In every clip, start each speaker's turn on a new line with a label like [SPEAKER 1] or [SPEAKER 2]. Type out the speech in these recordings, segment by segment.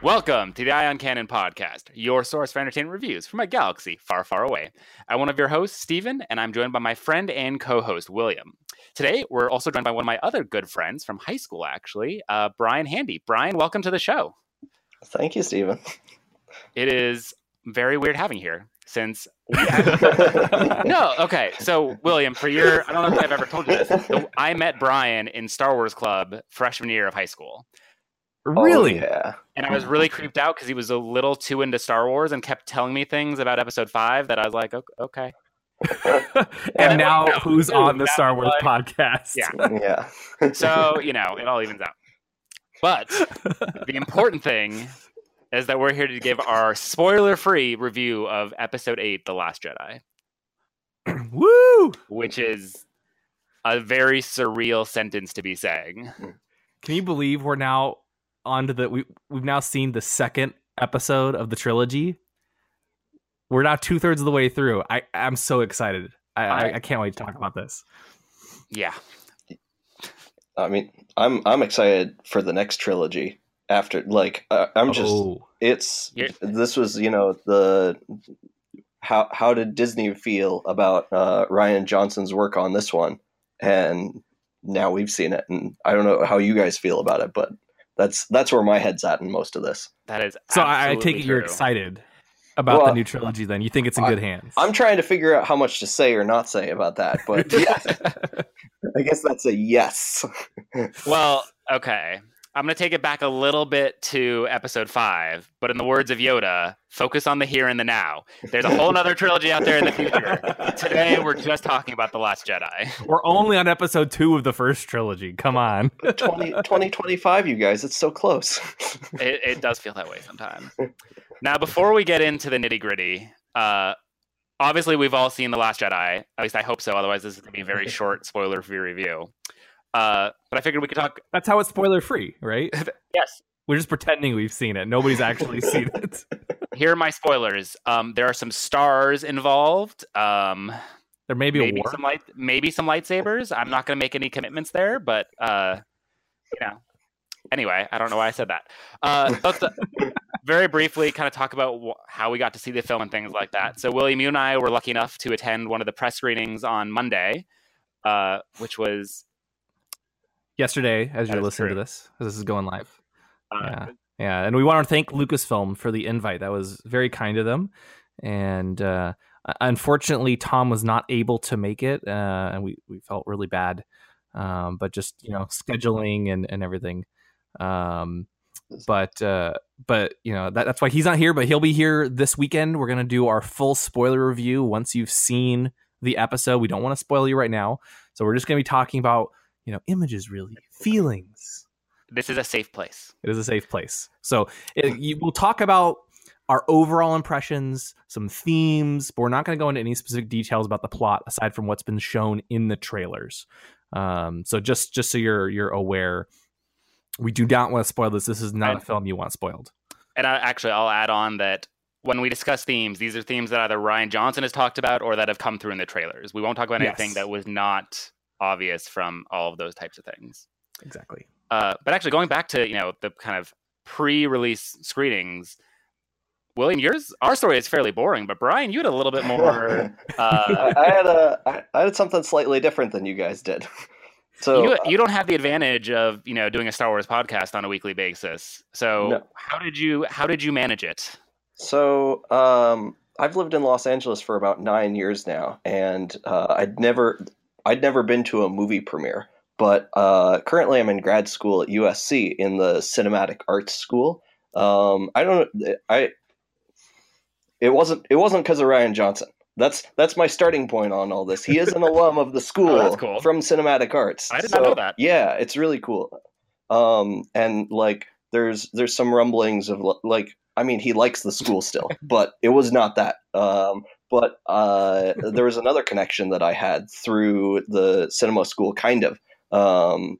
[SPEAKER 1] Welcome to the Ion Cannon Podcast, your source for entertainment reviews from a galaxy far, far away. I'm one of your hosts, Stephen, and I'm joined by my friend and co host, William. Today, we're also joined by one of my other good friends from high school, actually, uh, Brian Handy. Brian, welcome to the show.
[SPEAKER 2] Thank you, Stephen.
[SPEAKER 1] It is very weird having you here since we no okay so william for your i don't know if i've ever told you this i met brian in star wars club freshman year of high school Oh,
[SPEAKER 2] really? yeah.
[SPEAKER 1] and I was really creeped out because he was a little too into Star Wars and kept telling me things about Episode Five that I was like, "Ok- okay,
[SPEAKER 3] and now
[SPEAKER 1] No,
[SPEAKER 3] who's on the Star Wars
[SPEAKER 1] was-
[SPEAKER 3] podcast?
[SPEAKER 1] Yeah.
[SPEAKER 2] Yeah.
[SPEAKER 1] so you know, it all evens out. But the important thing is that we're here to give our spoiler-free review of Episode Eight, The Last Jedi,
[SPEAKER 3] Woo!
[SPEAKER 1] which is a very surreal sentence to be saying. Mm.
[SPEAKER 3] Can you believe we're now on to the we we've now seen the second episode of the trilogy. We're now two thirds of the way through. I I'm so excited. I, I I can't wait to talk about this.
[SPEAKER 1] Yeah,
[SPEAKER 2] I mean, I'm I'm excited for the next trilogy. After, like, uh, I'm just.
[SPEAKER 3] oh,
[SPEAKER 2] It's
[SPEAKER 1] You're-
[SPEAKER 2] this was you know the how how did Disney feel about uh, Rian Johnson's work on this one, and now we've seen it, and I don't know how you guys feel about it, but that's that's where my head's at in most of this.
[SPEAKER 1] that is.
[SPEAKER 3] so I, I take
[SPEAKER 1] absolutely
[SPEAKER 3] it you're excited about
[SPEAKER 2] Well,
[SPEAKER 3] the new trilogy. Then you think it's in
[SPEAKER 2] I-
[SPEAKER 3] good hands.
[SPEAKER 2] I'm trying to figure out how much to say or not say about that, but yeah, I guess that's a yes.
[SPEAKER 1] Well, okay. I'm going to take it back a little bit to episode five, but in the words of Yoda, focus on the here and the now. There's a whole other trilogy out there in the future. Today, we're just talking about The Last Jedi.
[SPEAKER 3] We're only on episode two of the first trilogy. Come on.
[SPEAKER 2] 20, 2025, you guys, it's so close.
[SPEAKER 1] It, it does feel that way sometimes. Now, before we get into the nitty gritty, uh, obviously, we've all seen The Last Jedi. At least I hope so. Otherwise, this is going to be a very short spoiler free review. Uh, but I figured we could talk.
[SPEAKER 3] That's how it's spoiler free, right?
[SPEAKER 1] Yes,
[SPEAKER 3] We're just pretending we've seen it. Nobody's actually seen it.
[SPEAKER 1] here are my spoilers. Um, there are some stars involved. Um,
[SPEAKER 3] There may be a
[SPEAKER 1] maybe
[SPEAKER 3] war.
[SPEAKER 1] some light, maybe some lightsabers. I'm not going to make any commitments there, but uh, you know. Anyway, I don't know why I said that. Uh, let's uh, very briefly kind of talk about wh- how we got to see the film and things like that. So, William, you and I were lucky enough to attend one of the press screenings on Monday, uh, which was
[SPEAKER 3] yesterday as
[SPEAKER 1] That
[SPEAKER 3] you're listening
[SPEAKER 1] true.
[SPEAKER 3] to this as this is going live.
[SPEAKER 1] Uh,
[SPEAKER 3] Yeah. yeah and we want to thank lucasfilm for the invite. That was very kind of them. And uh, unfortunately tom was not able to make it uh, and we, we felt really bad um, but just you know scheduling and, and everything. Um, but uh, but you know that, that's why he's not here but he'll be here this weekend. We're going to do our full spoiler review once you've seen the episode. We don't want to spoil you right now. So we're just going to be talking about you know images really. Feelings.
[SPEAKER 1] This is a safe place.
[SPEAKER 3] it is a safe place. So it, you, we'll talk about our overall impressions some themes but we're not going to go into any specific details about the plot aside from what's been shown in the trailers. Um, so just just so you're you're aware we do not want to spoil this. This is not a film you want spoiled.
[SPEAKER 1] And I, actually, I'll add on that when we discuss themes, these are themes that either Rian Johnson has talked about or that have come through in the trailers. We won't talk about anything that was not obvious from all of those types of things.
[SPEAKER 3] exactly
[SPEAKER 1] Uh, but actually, going back to you know the kind of pre-release screenings, William, yours our story is fairly boring, but Brian, you had a little bit more. Uh,
[SPEAKER 2] I, I had a I, I had something slightly different than you guys did. So
[SPEAKER 1] you you don't have the advantage of you know doing a Star Wars podcast on a weekly basis. So
[SPEAKER 2] No.
[SPEAKER 1] how did you how did you manage it?
[SPEAKER 2] So, um, I've lived in Los Angeles for about nine years now, and uh, I'd never, I'd never been to a movie premiere. But uh, currently, I'm in grad school at USC in the Cinematic Arts School. Um, I don't, I, it wasn't, it wasn't because of Rian Johnson. That's that's my starting point on all this. He is an alum of the school
[SPEAKER 1] Oh, cool.
[SPEAKER 2] from Cinematic Arts.
[SPEAKER 1] I did not know that.
[SPEAKER 2] Yeah, it's really cool. Um, and like, there's there's some rumblings of like I mean, he likes the school still, but it was not that. Um, but uh, there was another connection that I had through the cinema school, kind of, um,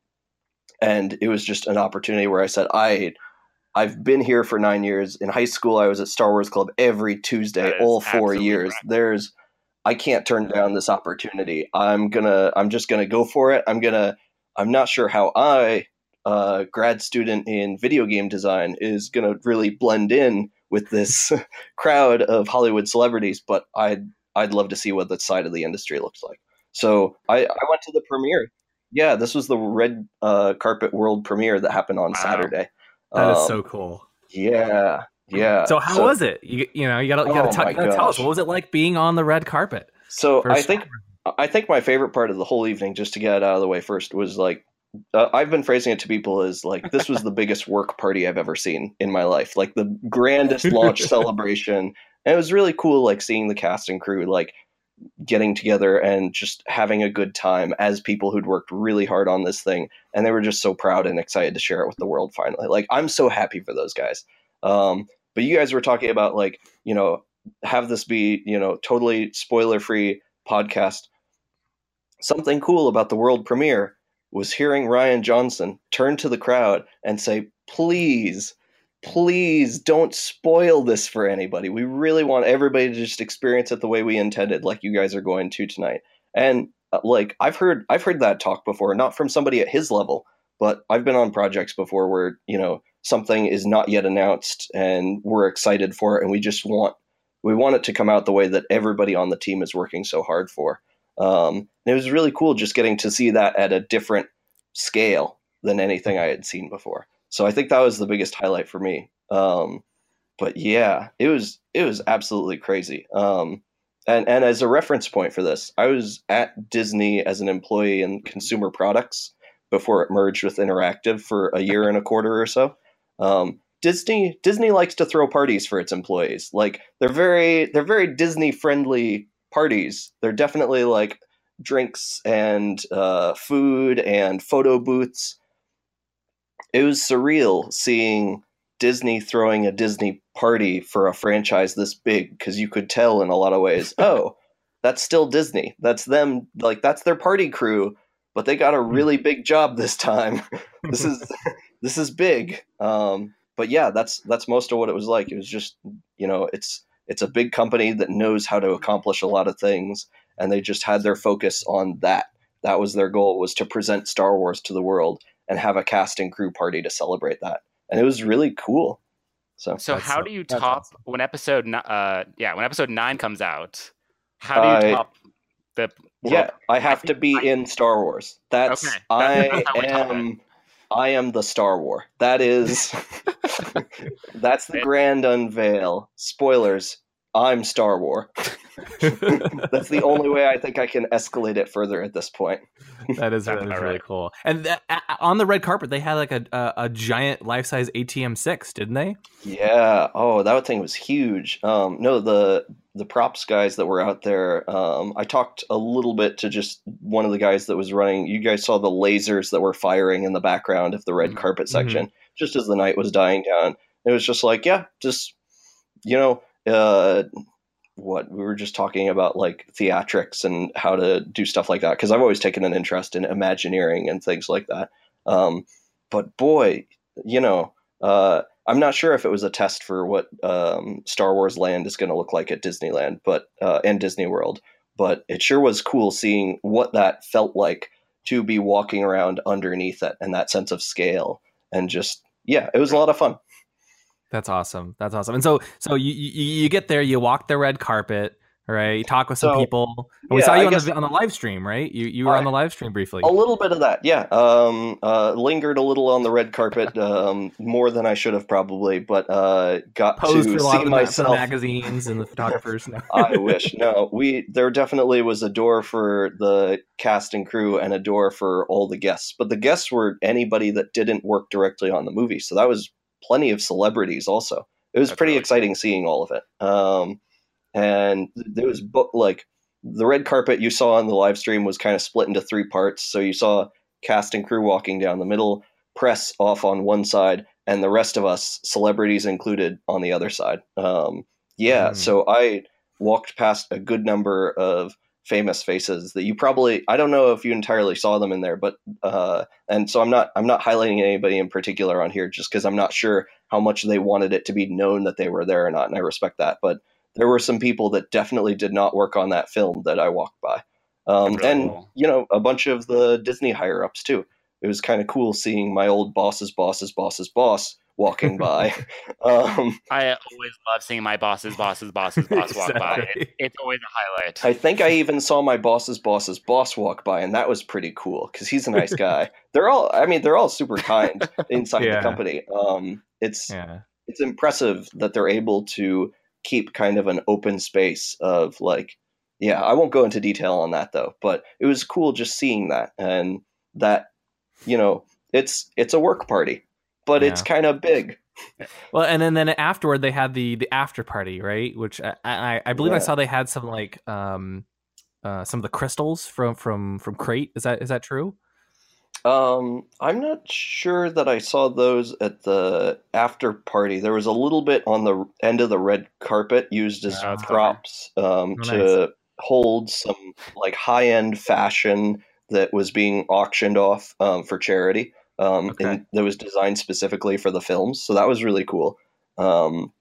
[SPEAKER 2] and it was just an opportunity where I said, I. I've been here for nine years. In high school, I was at Star Wars Club every Tuesday, all four years.
[SPEAKER 1] correct.
[SPEAKER 2] There's, I can't turn down this opportunity. I'm gonna, I'm just gonna go for it. I'm gonna, I'm not sure how I, uh, grad student in video game design, is gonna really blend in with this crowd of Hollywood celebrities, but I'd I'd love to see what that side of the industry looks like. So I, I went to the premiere. Yeah, this was the red uh, carpet world premiere that happened on
[SPEAKER 1] Wow.
[SPEAKER 2] Saturday.
[SPEAKER 3] That is
[SPEAKER 2] Um,
[SPEAKER 3] so cool.
[SPEAKER 2] Yeah, yeah.
[SPEAKER 3] So how was it? You, you know, you gotta, you gotta,
[SPEAKER 2] Oh
[SPEAKER 3] tell- you gotta tell us what was it like being on the red carpet?
[SPEAKER 2] So I think I think my favorite part of the whole evening, just to get it out of the way first, was like uh, I've been phrasing it to people as like this was the biggest work party I've ever seen in my life, like the grandest launch celebration, and it was really cool, like seeing the cast and crew like getting together and just having a good time as people who'd worked really hard on this thing, and they were just so proud and excited to share it with the world finally. Like I'm so happy for those guys. Um, but you guys were talking about like you know have this be you know totally spoiler free podcast. Something cool about the world premiere was hearing Rian Johnson turn to the crowd and say, "Please, please don't spoil this for anybody. We really want everybody to just experience it the way we intended, like you guys are going to tonight." And uh, like I've heard, I've heard that talk before, not from somebody at his level, but I've been on projects before where you know something is not yet announced and we're excited for it, and we just want we want it to come out the way that everybody on the team is working so hard for. Um, it was really cool just getting to see that at a different scale than anything I had seen before. So I think that was the biggest highlight for me. Um, but yeah, it was it was absolutely crazy. Um, and and as a reference point for this, I was at Disney as an employee in consumer products before it merged with Interactive for a year and a quarter or so. Um, Disney Disney likes to throw parties for its employees. Like they're very they're very Disney friendly parties. They're definitely like drinks and uh, food and photo booths. It was surreal seeing Disney throwing a Disney party for a franchise this big because you could tell in a lot of ways, oh, that's still Disney. That's them. Like that's their party crew, but they got a really big job this time. this is this is big. Um, but yeah, that's that's most of what it was like. It was just you know, it's it's a big company that knows how to accomplish a lot of things, and they just had their focus on that. That was their goal was to present Star Wars to the world and have a cast and crew party to celebrate that, and it was really cool. So
[SPEAKER 1] So how do you top
[SPEAKER 3] awesome.
[SPEAKER 1] when episode ni- uh yeah when episode nine comes out? How do you
[SPEAKER 2] I-
[SPEAKER 1] top the
[SPEAKER 2] yeah, I have to be
[SPEAKER 1] I-
[SPEAKER 2] in Star Wars. That's
[SPEAKER 1] Okay,
[SPEAKER 2] I
[SPEAKER 1] that's- that's how we top it.
[SPEAKER 2] am. I am the Star War. That is. that's the grand unveil. Spoilers. I'm Star War. That's the only way I think I can escalate it further at this point.
[SPEAKER 3] that is,
[SPEAKER 1] Sounds
[SPEAKER 3] that is really
[SPEAKER 1] right.
[SPEAKER 3] cool. And that, a- a- on the red carpet, they had like a a, a giant life size AT-M6, didn't they?
[SPEAKER 2] Yeah. Oh, that thing was huge. Um, no, the the props guys that were out there. Um, I talked a little bit to just one of the guys that was running. You guys saw the lasers that were firing in the background of the red
[SPEAKER 1] Mhm.
[SPEAKER 2] carpet section, just as the night was dying down. It was just like, yeah, just you know, uh, what we were just talking about, like theatrics and how to do stuff like that. Because I've always taken an interest in Imagineering and things like that. Um, but boy, you know. Uh, I'm not sure if it was a test for what um, Star Wars Land is going to look like at Disneyland, but uh, and Disney World. But it sure was cool seeing what that felt like to be walking around underneath it and that sense of scale and just yeah, it was a lot of fun.
[SPEAKER 3] That's awesome. That's awesome. And so so you you, you get there, you walk the red carpet, right? You talk with some
[SPEAKER 2] So,
[SPEAKER 3] people. And we saw you on the on the live stream, right? You you were
[SPEAKER 2] I-
[SPEAKER 3] on the live stream briefly.
[SPEAKER 2] A little bit of that, yeah. Um, uh, lingered a little on the red carpet, um, more than I should have probably, but uh, got
[SPEAKER 3] Posed
[SPEAKER 2] to
[SPEAKER 3] for a lot
[SPEAKER 2] see
[SPEAKER 3] of the, the
[SPEAKER 2] myself.
[SPEAKER 3] magazines and the photographers.
[SPEAKER 2] I wish. No, we there definitely was a door for the cast and crew and a door for all the guests. But the guests were anybody that didn't work directly on the movie. So that was plenty of celebrities also. It was
[SPEAKER 1] That's
[SPEAKER 2] pretty
[SPEAKER 1] really
[SPEAKER 2] exciting seeing all of it. Um, and there was bo- like the red carpet you saw on the live stream was kind of split into three parts. So you saw cast and crew walking down the middle, press off on one side, and the rest of us, celebrities included, on the other side. Um, yeah,
[SPEAKER 3] Mm.
[SPEAKER 2] so I walked past a good number of famous faces that you probably I don't know if you entirely saw them in there, but uh, and so I'm not I'm not highlighting anybody in particular on here just because I'm not sure how much they wanted it to be known that they were there or not, and I respect that. But there were some people that definitely did not work on that film that I walked by, um,
[SPEAKER 1] Really
[SPEAKER 2] and
[SPEAKER 1] cool.
[SPEAKER 2] you know a bunch of the Disney higher ups too. It was kind of cool seeing my old boss's boss's boss's boss walking by. um,
[SPEAKER 1] I always love seeing my boss's boss's boss's boss walk by. It, it's always a highlight.
[SPEAKER 2] I think I even saw my boss's boss's boss walk by, and that was pretty cool because he's a nice guy. they're all, I mean, they're all super kind inside
[SPEAKER 3] Yeah.
[SPEAKER 2] the company. Um, it's
[SPEAKER 3] Yeah.
[SPEAKER 2] it's impressive that they're able to keep kind of an open space of like, yeah, I won't go into detail on that though, but it was cool just seeing that and that, you know, it's it's a work party, but it's kind of big.
[SPEAKER 3] Well, and then then afterward they had the the after party, right? Which I I, I believe I saw they had some like um uh some of the crystals from from from Crait. Is that is that true?
[SPEAKER 2] Um, I'm not sure that I saw those at the after party. There was a little bit on the end of the red carpet used as
[SPEAKER 1] Oh,
[SPEAKER 2] props um,
[SPEAKER 3] Oh,
[SPEAKER 2] to hold some like high end fashion that was being auctioned off um, for charity. Um,
[SPEAKER 3] Okay.
[SPEAKER 2] and that was designed specifically for the films, so that was really cool. Um,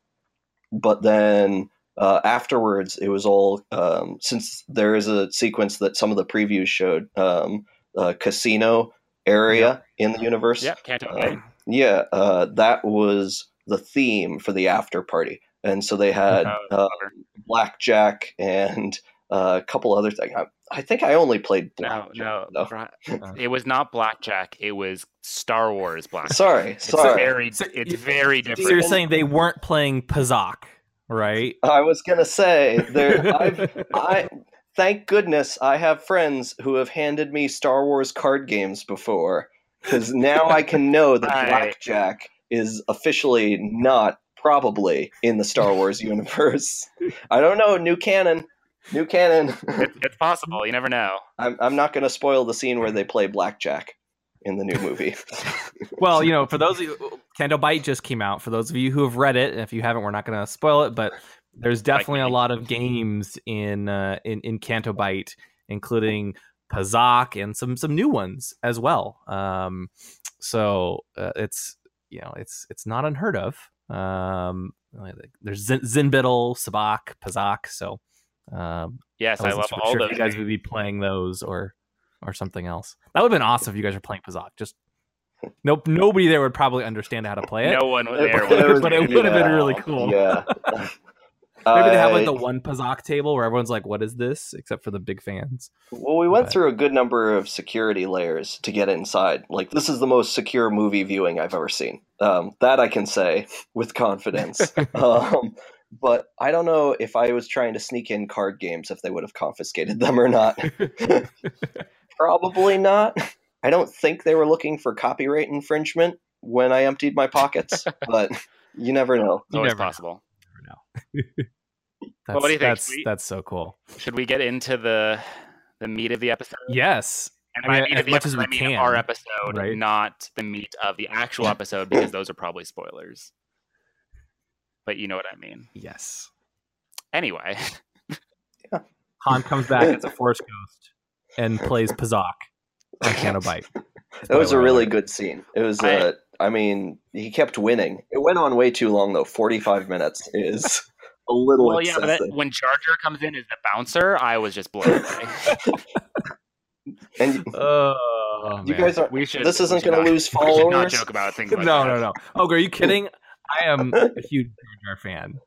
[SPEAKER 2] but then uh, afterwards, it was all um, since there is a sequence that some of the previews showed um, a casino area in the universe.
[SPEAKER 1] Canto
[SPEAKER 2] Uh,
[SPEAKER 1] Bight.
[SPEAKER 2] Yeah, uh, that was the theme for the after party, and so they had
[SPEAKER 1] Oh,
[SPEAKER 2] uh, blackjack and uh, a couple other things. I, I think I only played
[SPEAKER 1] No,
[SPEAKER 2] blackjack.
[SPEAKER 1] no,
[SPEAKER 2] though.
[SPEAKER 1] Bra- it was not blackjack. It was Star Wars blackjack.
[SPEAKER 2] Sorry,
[SPEAKER 1] It's
[SPEAKER 2] sorry.
[SPEAKER 1] very,
[SPEAKER 3] So
[SPEAKER 1] it's
[SPEAKER 3] you-
[SPEAKER 1] very
[SPEAKER 3] So
[SPEAKER 1] different.
[SPEAKER 3] you're saying they weren't playing Pazaak, right?
[SPEAKER 2] I was gonna say there. I've, I thank goodness I have friends who have handed me Star Wars card games before, because now I can know that
[SPEAKER 1] Right.
[SPEAKER 2] blackjack is officially not probably in the Star Wars universe. I don't know. New canon. New canon.
[SPEAKER 1] It's, it's possible. You never know.
[SPEAKER 2] I'm, I'm not going to spoil the scene where they play blackjack in the new movie.
[SPEAKER 3] Well, you know, for those of you, Canto Bight just came out. For those of you who have read it, and if you haven't, we're not going to spoil it. But there's definitely a lot of games in uh, in in Canto Bight, including Pazaak and some some new ones as well. Um, so uh, it's you know it's it's not unheard of. Um, there's Zin- Zinbittle, Sabacc, Pazaak. So um,
[SPEAKER 1] Yes, I,
[SPEAKER 3] wasn't
[SPEAKER 1] love
[SPEAKER 3] sure-
[SPEAKER 1] all
[SPEAKER 3] sure
[SPEAKER 1] those.
[SPEAKER 3] you guys would be playing those or or something else. That would have been awesome if you guys were playing Pazaak. Just nope, nobody there would probably understand how to play it.
[SPEAKER 1] no one was
[SPEAKER 2] It-
[SPEAKER 1] there.
[SPEAKER 3] but it would have been really cool.
[SPEAKER 2] Yeah.
[SPEAKER 3] Maybe they have like the one Pazaak table where everyone's like, "What is this?" Except for the big fans.
[SPEAKER 2] Well, we went
[SPEAKER 3] But-
[SPEAKER 2] through a good number of security layers to get inside. Like, this is the most secure movie viewing I've ever seen. Um, that I can say with confidence. um, but I don't know if I was trying to sneak in card games if they would have confiscated them or not. Probably not. I don't think they were looking for copyright infringement when I emptied my pockets, but you never know.
[SPEAKER 1] It's always
[SPEAKER 3] never know.
[SPEAKER 1] possible.
[SPEAKER 3] That's,
[SPEAKER 1] what do you think?
[SPEAKER 3] That's
[SPEAKER 1] Sweet?
[SPEAKER 3] that's so cool.
[SPEAKER 1] Should we get into the the meat of the episode?
[SPEAKER 3] Yes,
[SPEAKER 1] And
[SPEAKER 3] I mean,
[SPEAKER 1] meat
[SPEAKER 3] as
[SPEAKER 1] of the
[SPEAKER 3] much as we
[SPEAKER 1] I mean
[SPEAKER 3] can,
[SPEAKER 1] our episode,
[SPEAKER 3] right?
[SPEAKER 1] not the meat of the actual episode, because those are probably spoilers. But you know what I mean.
[SPEAKER 3] yes.
[SPEAKER 1] Anyway,
[SPEAKER 3] Han comes back as a Force ghost and plays Pazaak on Canto Bight.
[SPEAKER 2] That was a really
[SPEAKER 3] alert.
[SPEAKER 2] good scene. It was.
[SPEAKER 1] I-
[SPEAKER 2] Uh, I mean, he kept winning. It went on way too long though. Forty-five minutes is a little
[SPEAKER 1] well, yeah, but that, when Jar Jar comes in as the bouncer, I was just blown away.
[SPEAKER 2] and
[SPEAKER 3] Oh,
[SPEAKER 2] you
[SPEAKER 3] man.
[SPEAKER 2] guys are.
[SPEAKER 1] We should.
[SPEAKER 2] This isn't going to
[SPEAKER 1] not-
[SPEAKER 2] lose
[SPEAKER 1] We should not
[SPEAKER 2] followers.
[SPEAKER 1] joke about things like
[SPEAKER 3] no,
[SPEAKER 1] that.
[SPEAKER 3] no, no. Oh, are you kidding? I am a huge Jar Jar fan.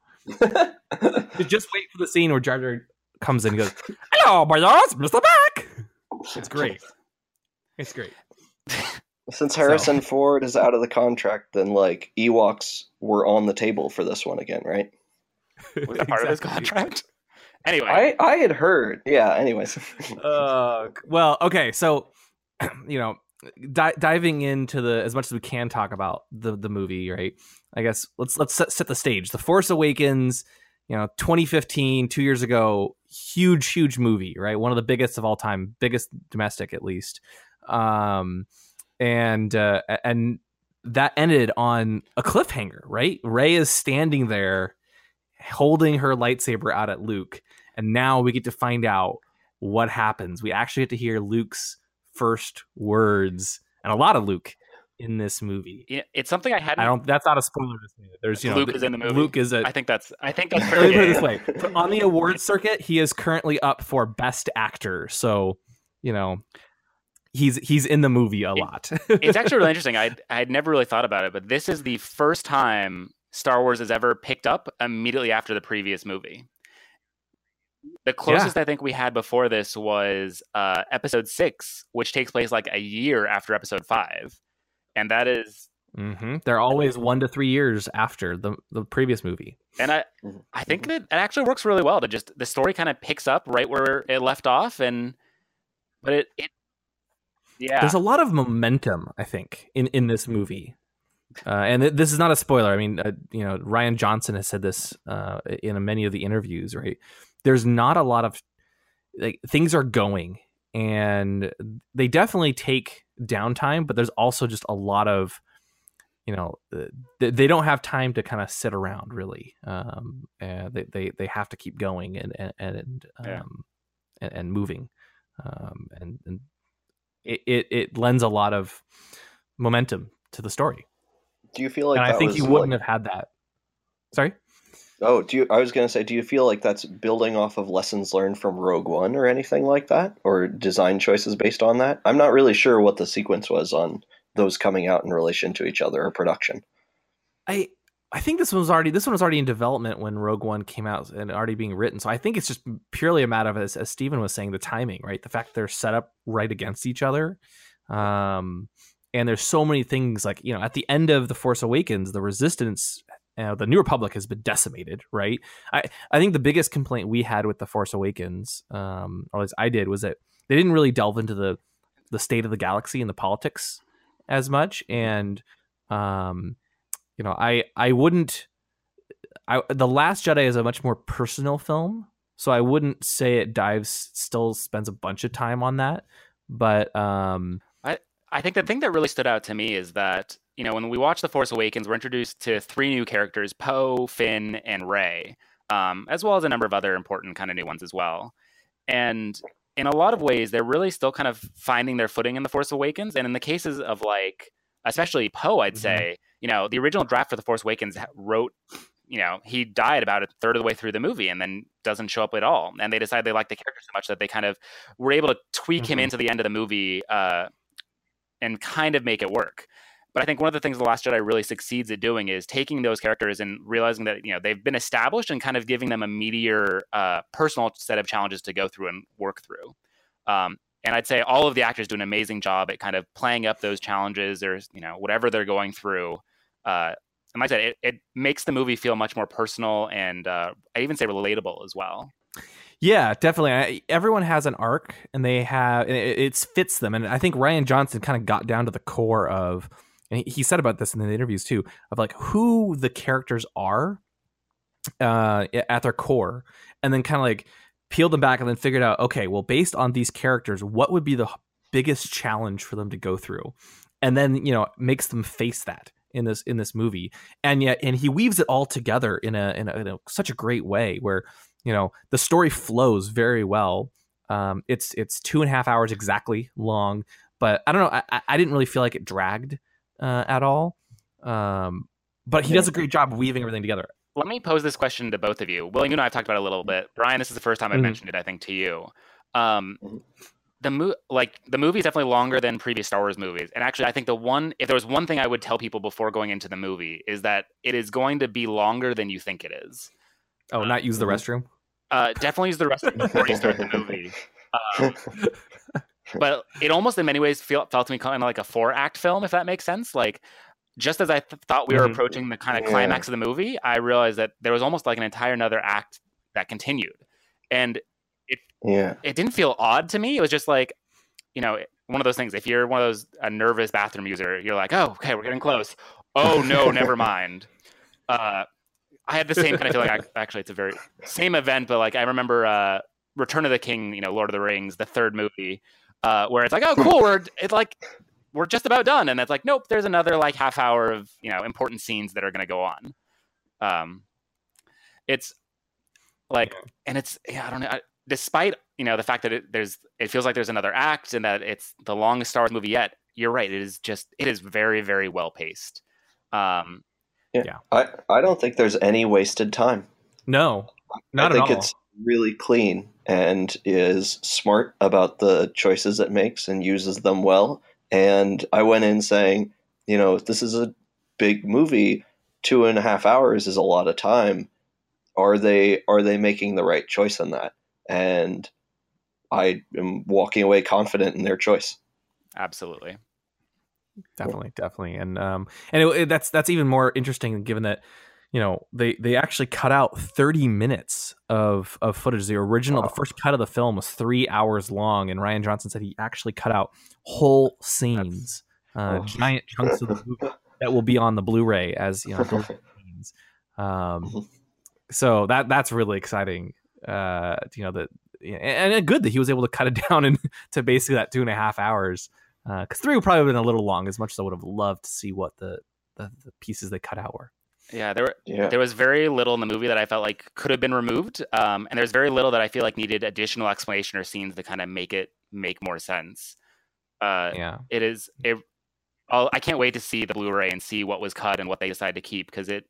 [SPEAKER 3] Just wait for the scene where Jar Jar comes in and goes, "Hello, my boss, Mr. Back." It's great. It's great.
[SPEAKER 2] Since Harrison Ford is out of the contract, then like Ewoks were on the table for this one again, right?
[SPEAKER 1] Was that part of his contract? Anyway,
[SPEAKER 2] I I had heard. Yeah. Anyways.
[SPEAKER 3] Uh, well, okay, so you know, di- diving into the as much as we can talk about the the movie, right? I guess let's let's set, set the stage. The Force Awakens, you know, 2015, two years ago, huge, huge movie, right? One of the biggest of all time, biggest domestic at least. Um, and uh, and that ended on a cliffhanger, right? Rey is standing there holding her lightsaber out at Luke, and now we get to find out what happens. We actually get to hear Luke's first words, and a lot of Luke in this movie.
[SPEAKER 1] Yeah, it's something I hadn't.
[SPEAKER 3] I don't. That's not a spoiler. to say. There's you know
[SPEAKER 1] Luke is in the movie.
[SPEAKER 3] Luke is a.
[SPEAKER 1] I think that's. I think that's.
[SPEAKER 3] Let me put it this way: on the awards circuit, he is currently up for best actor. So, you know, he's he's in the movie a lot.
[SPEAKER 1] it's actually really interesting. I I had never really thought about it, but this is the first time Star Wars has ever picked up immediately after the previous movie. The closest I think we had before this was uh, Episode Six, which takes place like a year after Episode Five, and that is
[SPEAKER 3] hmm They're always one to three years after the the previous movie.
[SPEAKER 1] and I
[SPEAKER 2] Mhm.
[SPEAKER 1] I think that it actually works really well to just the story kind of picks up right where it left off, and but it it yeah
[SPEAKER 3] There's a lot of momentum, I think, in in this movie. Uh, and th- this is not a spoiler. I mean, uh, you know, Rian Johnson has said this uh, in many of the interviews. Right? There's not a lot of like things are going, and they definitely take downtime. But there's also just a lot of, you know, uh, they, they don't have time to kind of sit around really. Um, and they, they they have to keep going and and and um,
[SPEAKER 1] Yeah.
[SPEAKER 3] and, and moving, um, and and it, it it lends a lot of momentum to the story.
[SPEAKER 2] Do you feel like
[SPEAKER 3] and I think
[SPEAKER 2] was
[SPEAKER 3] you wouldn't have had that. Sorry.
[SPEAKER 2] Oh, do you? I was going to say, do you feel like that's building off of lessons learned from Rogue One or anything like that, or design choices based on that? I'm not really sure what the sequence was on those coming out in relation to each other or production.
[SPEAKER 3] I I think this one was already this one was already in development when Rogue One came out and already being written. So I think it's just purely a matter of as, as Stephen was saying, the timing, right? The fact they're set up right against each other. Um and there's so many things like, you know, at the end of The Force Awakens, the resistance uh, the New Republic has been decimated, right? I, I think the biggest complaint we had with The Force Awakens, um, or at least I did, was that they didn't really delve into the the state of the galaxy and the politics as much. And um, you know, I I wouldn't. I the Last Jedi is a much more personal film, so I wouldn't say it dives still spends a bunch of time on that. But um,
[SPEAKER 1] I think the thing that really stood out to me is that, you know, when we watch The Force Awakens, we're introduced to three new characters Poe, Finn, and Rey, um, as well as a number of other important kind of new ones as well. And in a lot of ways, they're really still kind of finding their footing in The Force Awakens. And in the cases of like, especially Poe, I'd
[SPEAKER 3] Mhm.
[SPEAKER 1] say, you know, the original draft for The Force Awakens wrote, you know, he died about a third of the way through the movie and then doesn't show up at all. And they decided they liked the character so much that they kind of were able to tweak him
[SPEAKER 3] Mhm.
[SPEAKER 1] into the end of the movie uh, and kind of make it work. But I think one of the things The Last Jedi really succeeds at doing is taking those characters and realizing that you know they've been established and kind of giving them a meatier uh, personal set of challenges to go through and work through. Um, and I'd say all of the actors do an amazing job at kind of playing up those challenges or you know whatever they're going through. Uh, and like I said, it, it makes the movie feel much more personal and uh, I even say relatable as well.
[SPEAKER 3] Yeah, definitely. I, everyone has an arc, and they have it, it fits them. And I think Rian Johnson kind of got down to the core of, and he, he said about this in the interviews too, of like who the characters are uh, at their core, and then kind of like peeled them back and then figured out, okay, well, based on these characters, what would be the biggest challenge for them to go through, and then you know makes them face that in this in this movie, and yet and he weaves it all together in a in, a, in a, such a great way where you know the story flows very well. Um it's it's two and a half hours exactly long but i don't know i, I didn't really feel like it dragged uh, at all um but he does a great job weaving everything together
[SPEAKER 1] Let me pose this question to both of you. William, you and I have talked about it a little bit. Brian, this is the first time I
[SPEAKER 3] Mhm.
[SPEAKER 1] mentioned it, I think, to you. Um,
[SPEAKER 2] Mhm.
[SPEAKER 1] the mo- like the movie is definitely longer than previous Star Wars movies, and actually, I think the one if there was one thing I would tell people before going into the movie is that it is going to be longer than you think it is.
[SPEAKER 3] oh not use the
[SPEAKER 2] Mhm.
[SPEAKER 3] restroom
[SPEAKER 1] Uh, definitely use the restroom before you start the movie. Um, but it almost in many ways feel, felt to me kind of like a four act film, if that makes sense. Like just as I th- thought we were
[SPEAKER 3] Mhm.
[SPEAKER 1] approaching the kind of
[SPEAKER 2] Yeah.
[SPEAKER 1] climax of the movie, I realized that there was almost like an entire another act that continued, and
[SPEAKER 2] yeah.
[SPEAKER 1] it didn't feel odd to me. It was just like, you know, one of those things. If you're one of those a nervous bathroom user, you're like, oh, okay, we're getting close. Oh no, never mind. Uh, I had the same kind of feeling. ac- Actually, it's a very same event, but like I remember uh, Return of the King, you know, Lord of the Rings, the third movie, uh, where it's like, oh, cool, we're it's like we're just about done, and it's like, nope, there's another like half hour of you know important scenes that are going to go on. Um, it's like, and it's yeah, I don't know. I, despite you know the fact that it, there's it feels like there's another act and that it's the longest Star Wars movie yet. You're right. It is just it is very very well paced. Um, yeah
[SPEAKER 2] I, I don't think there's any wasted time.
[SPEAKER 3] No, not
[SPEAKER 2] I think
[SPEAKER 3] at all.
[SPEAKER 2] it's really clean and is smart about the choices it makes and uses them well. And I went in saying, you know, this is a big movie. Two and a half hours is a lot of time. Are they are they making the right choice in that? And I am walking away confident in their choice.
[SPEAKER 1] absolutely.
[SPEAKER 3] definitely definitely and um and it, it- that's that's even more interesting given that you know they they actually cut out 30 minutes of of footage the original the first cut of the film was three hours long and rian johnson said he actually cut out whole scenes uh
[SPEAKER 2] Oh.
[SPEAKER 3] giant chunks of the movie that will be on the blu-ray as you know scenes. um so that that's really exciting uh you know that and, good that he was able to cut it down and to basically that two and a half hours because three would probably have been a little long as much as I would have loved to see what the, the, the pieces they cut out were.
[SPEAKER 1] Yeah, there were
[SPEAKER 2] Yeah.
[SPEAKER 1] there was very little in the movie that I felt like could have been removed, um, and there's very little that I feel like needed additional explanation or scenes to kind of make it make more sense. Uh,
[SPEAKER 3] Yeah,
[SPEAKER 1] It is it. I'll, I can't wait to see the Blu-ray and see what was cut and what they decided to keep because it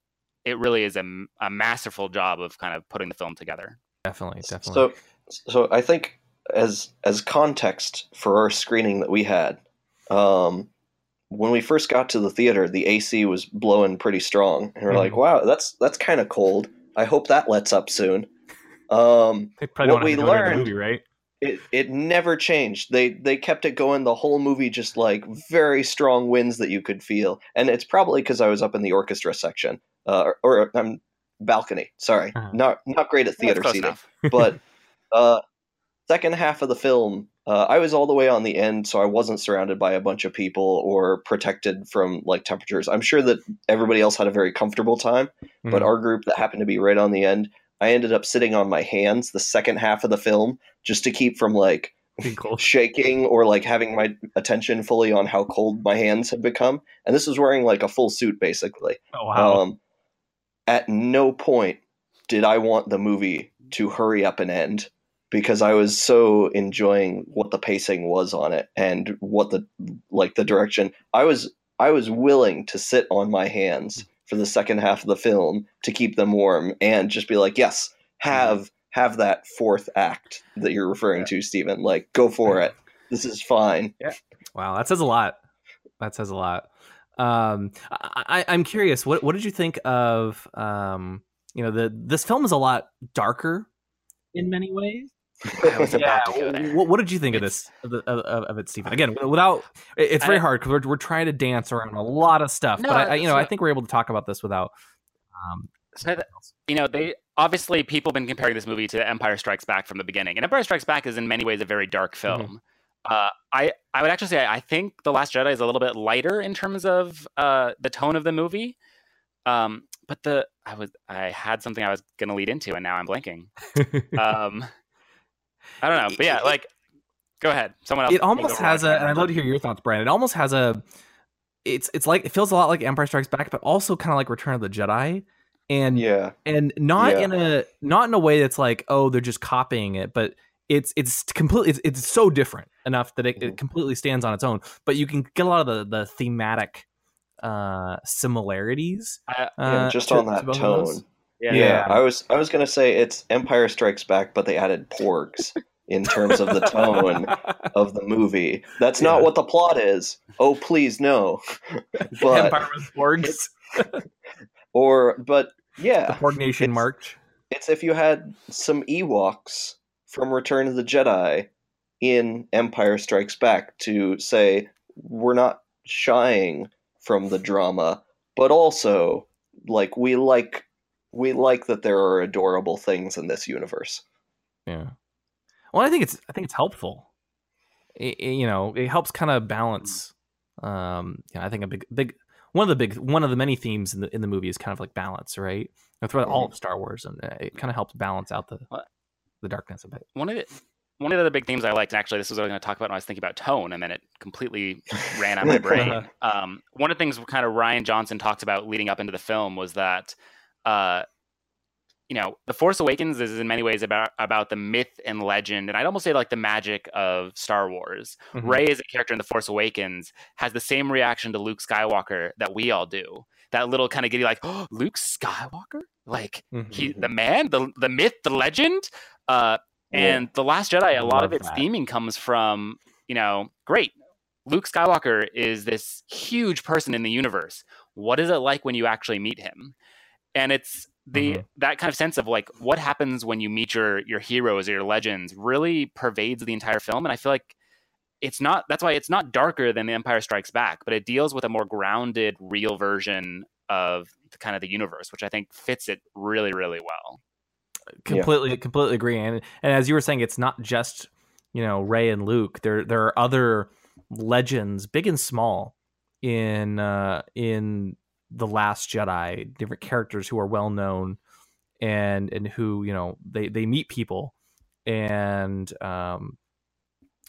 [SPEAKER 1] it really is a, a masterful job of kind of putting the film together.
[SPEAKER 3] definitely, definitely.
[SPEAKER 2] So, so I think as as context for our screening that we had, um, when we first got to the theater, the AC was blowing pretty strong, and we're like,
[SPEAKER 3] Mhm.
[SPEAKER 2] "Wow, that's that's kind of cold. I hope that lets up soon." Um, what we
[SPEAKER 3] have to go during the
[SPEAKER 2] learned-
[SPEAKER 3] movie, right?
[SPEAKER 2] it it never changed. They they kept it going the whole movie, just like very strong winds that you could feel, and it's probably because I was up in the orchestra section uh, or, or um, balcony. Sorry,
[SPEAKER 3] Uh-huh.
[SPEAKER 2] not not great at theater seating but uh, second half of the film, uh, I was all the way on the end, so I wasn't surrounded by a bunch of people or protected from like temperatures. I'm sure that everybody else had a very comfortable time, but
[SPEAKER 3] Mhm.
[SPEAKER 2] our group that happened to be right on the end, I ended up sitting on my hands the second half of the film just to keep from like shaking or like having my attention fully on how cold my hands had become. And this was wearing like a full suit basically.
[SPEAKER 3] Oh wow!
[SPEAKER 2] Um, at no point did I want the movie to hurry up and end because I was so enjoying what the pacing was on it and what the like the direction. I was I was willing to sit on my hands for the second half of the film to keep them warm and just be like, yes, have have that fourth act that you're referring to, Stephen. Like, go for it. This is fine. Yeah.
[SPEAKER 3] wow, that says a lot. That says a lot. Um, I, I, I'm curious. What what did you think of? Um, you know, the this film is a lot darker in many ways.
[SPEAKER 1] I was about to go there.
[SPEAKER 3] What, what did you think of this of, of, of it, Stephen? Again, without it's very
[SPEAKER 1] I-
[SPEAKER 3] hard because we're, we're trying to dance around a lot of stuff.
[SPEAKER 1] No,
[SPEAKER 3] but I, I, you know,
[SPEAKER 1] so-
[SPEAKER 3] I think we're able to talk about this without. Um,
[SPEAKER 1] So that- you know, they obviously people have been comparing this movie to Empire Strikes Back from the beginning, and Empire Strikes Back is in many ways a very dark film. Uh, I I would actually say I think the Last Jedi is a little bit lighter in terms of uh, the tone of the movie. Um, but the I was I had something I was going to lead into, and now I'm blanking. Um, I don't know, but yeah, like, go ahead. Someone else.
[SPEAKER 3] it almost has a, and I'd love to hear your thoughts, Brandon. It almost has a. It's it's like it feels a lot like Empire Strikes Back, but also kind of like Return of the Jedi, and
[SPEAKER 2] Yeah.
[SPEAKER 3] and not
[SPEAKER 2] Yeah.
[SPEAKER 3] in a not in a way that's like oh they're just copying it but it's it's completely it's, it's so different enough that it,
[SPEAKER 2] Mm-hmm.
[SPEAKER 3] it completely stands on its own but you can get a lot of the the thematic uh similarities uh,
[SPEAKER 2] Yeah, just
[SPEAKER 3] to-
[SPEAKER 2] on
[SPEAKER 3] to
[SPEAKER 2] that
[SPEAKER 3] both of
[SPEAKER 2] tone.
[SPEAKER 3] Those.
[SPEAKER 1] Yeah.
[SPEAKER 2] Yeah, I was I was gonna say it's Empire Strikes Back, but they added porgs in terms of the tone of the movie. That's not
[SPEAKER 3] Yeah.
[SPEAKER 2] what the plot is. Oh, please no. But
[SPEAKER 3] Empire with Porgs,
[SPEAKER 2] or but yeah,
[SPEAKER 3] the
[SPEAKER 2] yeah,
[SPEAKER 3] Porg Nation
[SPEAKER 2] it's-
[SPEAKER 3] March.
[SPEAKER 2] it's if you had some Ewoks from Return of the Jedi in Empire Strikes Back to say we're not shying from the drama, but also like we like we like that there are adorable things in this universe.
[SPEAKER 3] Yeah. Well, I think it's I think it's helpful. It, it- you know, it helps kind of balance. Um, yeah, I think a big big one of the big one of the many themes in the in the movie is kind of like balance, right? And throughout all of Star Wars, and uh, it kind of helps balance out the the darkness a bit.
[SPEAKER 1] one of it. one of the other big themes I liked, and actually this was what I was going to talk about when I was thinking about tone, and then it completely ran out of my brain. Um, one of the things kind of Rian Johnson talked about leading up into the film was that, uh, you know, The Force Awakens is in many ways about about the myth and legend, and I'd almost say like the magic of Star Wars.
[SPEAKER 3] Mhm.
[SPEAKER 1] Rey as a character in The Force Awakens has the same reaction to Luke Skywalker that we all do. That little kind of giddy, like, oh, Luke Skywalker, like
[SPEAKER 3] Mhm.
[SPEAKER 1] he, the man, the the myth, the legend. Uh, and the Last Jedi, a lot of its
[SPEAKER 3] that.
[SPEAKER 1] theming comes from, you know, great. Luke Skywalker is this huge person in the universe. What is it like when you actually meet him? And it's the
[SPEAKER 3] Mhm.
[SPEAKER 1] that kind of sense of like what happens when you meet your your heroes or your legends really pervades the entire film. And I feel like it's not that's why it's not darker than The Empire Strikes Back, but it deals with a more grounded, real version of the, kind of the universe, which I think fits it really, really well.
[SPEAKER 3] completely completely agree and and as you were saying it's not just you know rey and luke there there are other legends big and small in uh in the last jedi different characters who are well known and and who you know they they meet people and um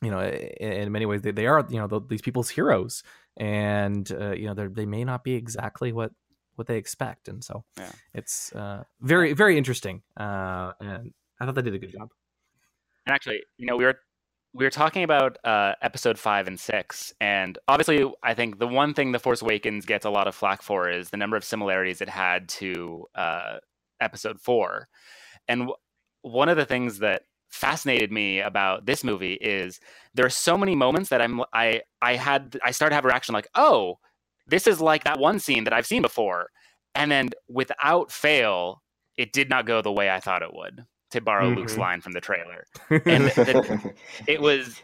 [SPEAKER 3] you know in, in many ways they, they are you know the, these people's heroes and uh, you know they they may not be exactly what what they expect and so
[SPEAKER 1] Yeah.
[SPEAKER 3] it's uh very very interesting uh and i thought they did a good job
[SPEAKER 1] And actually, you know, we were we were talking about uh, episode five and six, and obviously, I think the one thing the Force Awakens gets a lot of flack for is the number of similarities it had to uh, episode four. And w- one of the things that fascinated me about this movie is there are so many moments that I'm I I had I started to have a reaction like, oh, this is like that one scene that I've seen before, and then without fail, it did not go the way I thought it would. To borrow Luke's
[SPEAKER 3] Mhm.
[SPEAKER 1] line from the trailer. And the, it was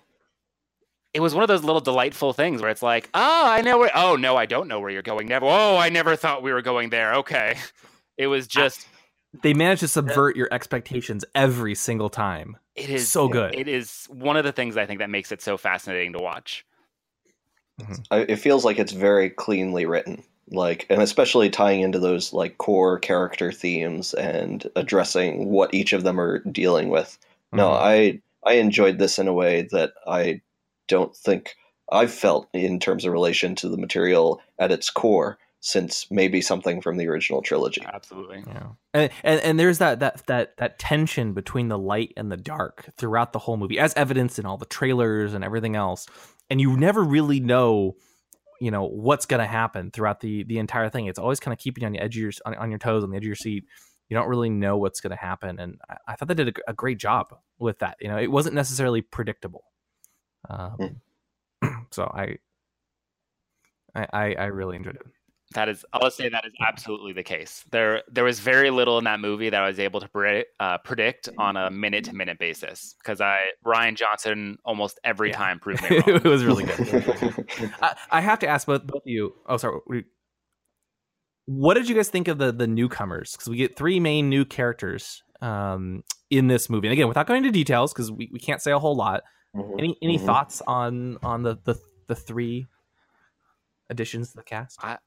[SPEAKER 1] it was one of those little delightful things where it's like oh i know where oh no i don't know where you're going never oh i never thought we were going there. Okay. It was just
[SPEAKER 3] they managed to subvert your expectations every single time.
[SPEAKER 1] It is
[SPEAKER 3] so good.
[SPEAKER 1] it is one of the things i think that makes it so fascinating to watch.
[SPEAKER 2] I, it feels like it's very cleanly written like and especially tying into those like core character themes and addressing what each of them are dealing with no
[SPEAKER 3] Mhm.
[SPEAKER 2] i i enjoyed this in a way that i don't think i've felt in terms of relation to the material at its core since maybe something from the original trilogy
[SPEAKER 1] absolutely
[SPEAKER 3] Yeah, and, and and there's that that that that tension between the light and the dark throughout the whole movie, as evidenced in all the trailers and everything else. And you never really know, you know, what's going to happen throughout the the entire thing. It's always kind of keeping you on the edge of your on, on your toes, on the edge of your seat. You don't really know what's going to happen, and I, I thought they did a, a great job with that. You know, it wasn't necessarily predictable. Um, so I, I, I, I really enjoyed it.
[SPEAKER 1] That is i'll say that is absolutely the case there there was very little in that movie that i was able to pre- uh, predict on a minute to minute basis because i rian johnson almost every
[SPEAKER 3] Yeah.
[SPEAKER 1] time proved me wrong
[SPEAKER 3] it was really good. I, I have to ask both both of you. Oh, sorry. What did you guys think of the the newcomers? Because we get three main new characters um, in this movie. And again, without going into details, because we, we can't say a whole lot.
[SPEAKER 2] Mhm.
[SPEAKER 3] Any any
[SPEAKER 2] Mhm.
[SPEAKER 3] thoughts on on the the the three additions to the cast?
[SPEAKER 1] I-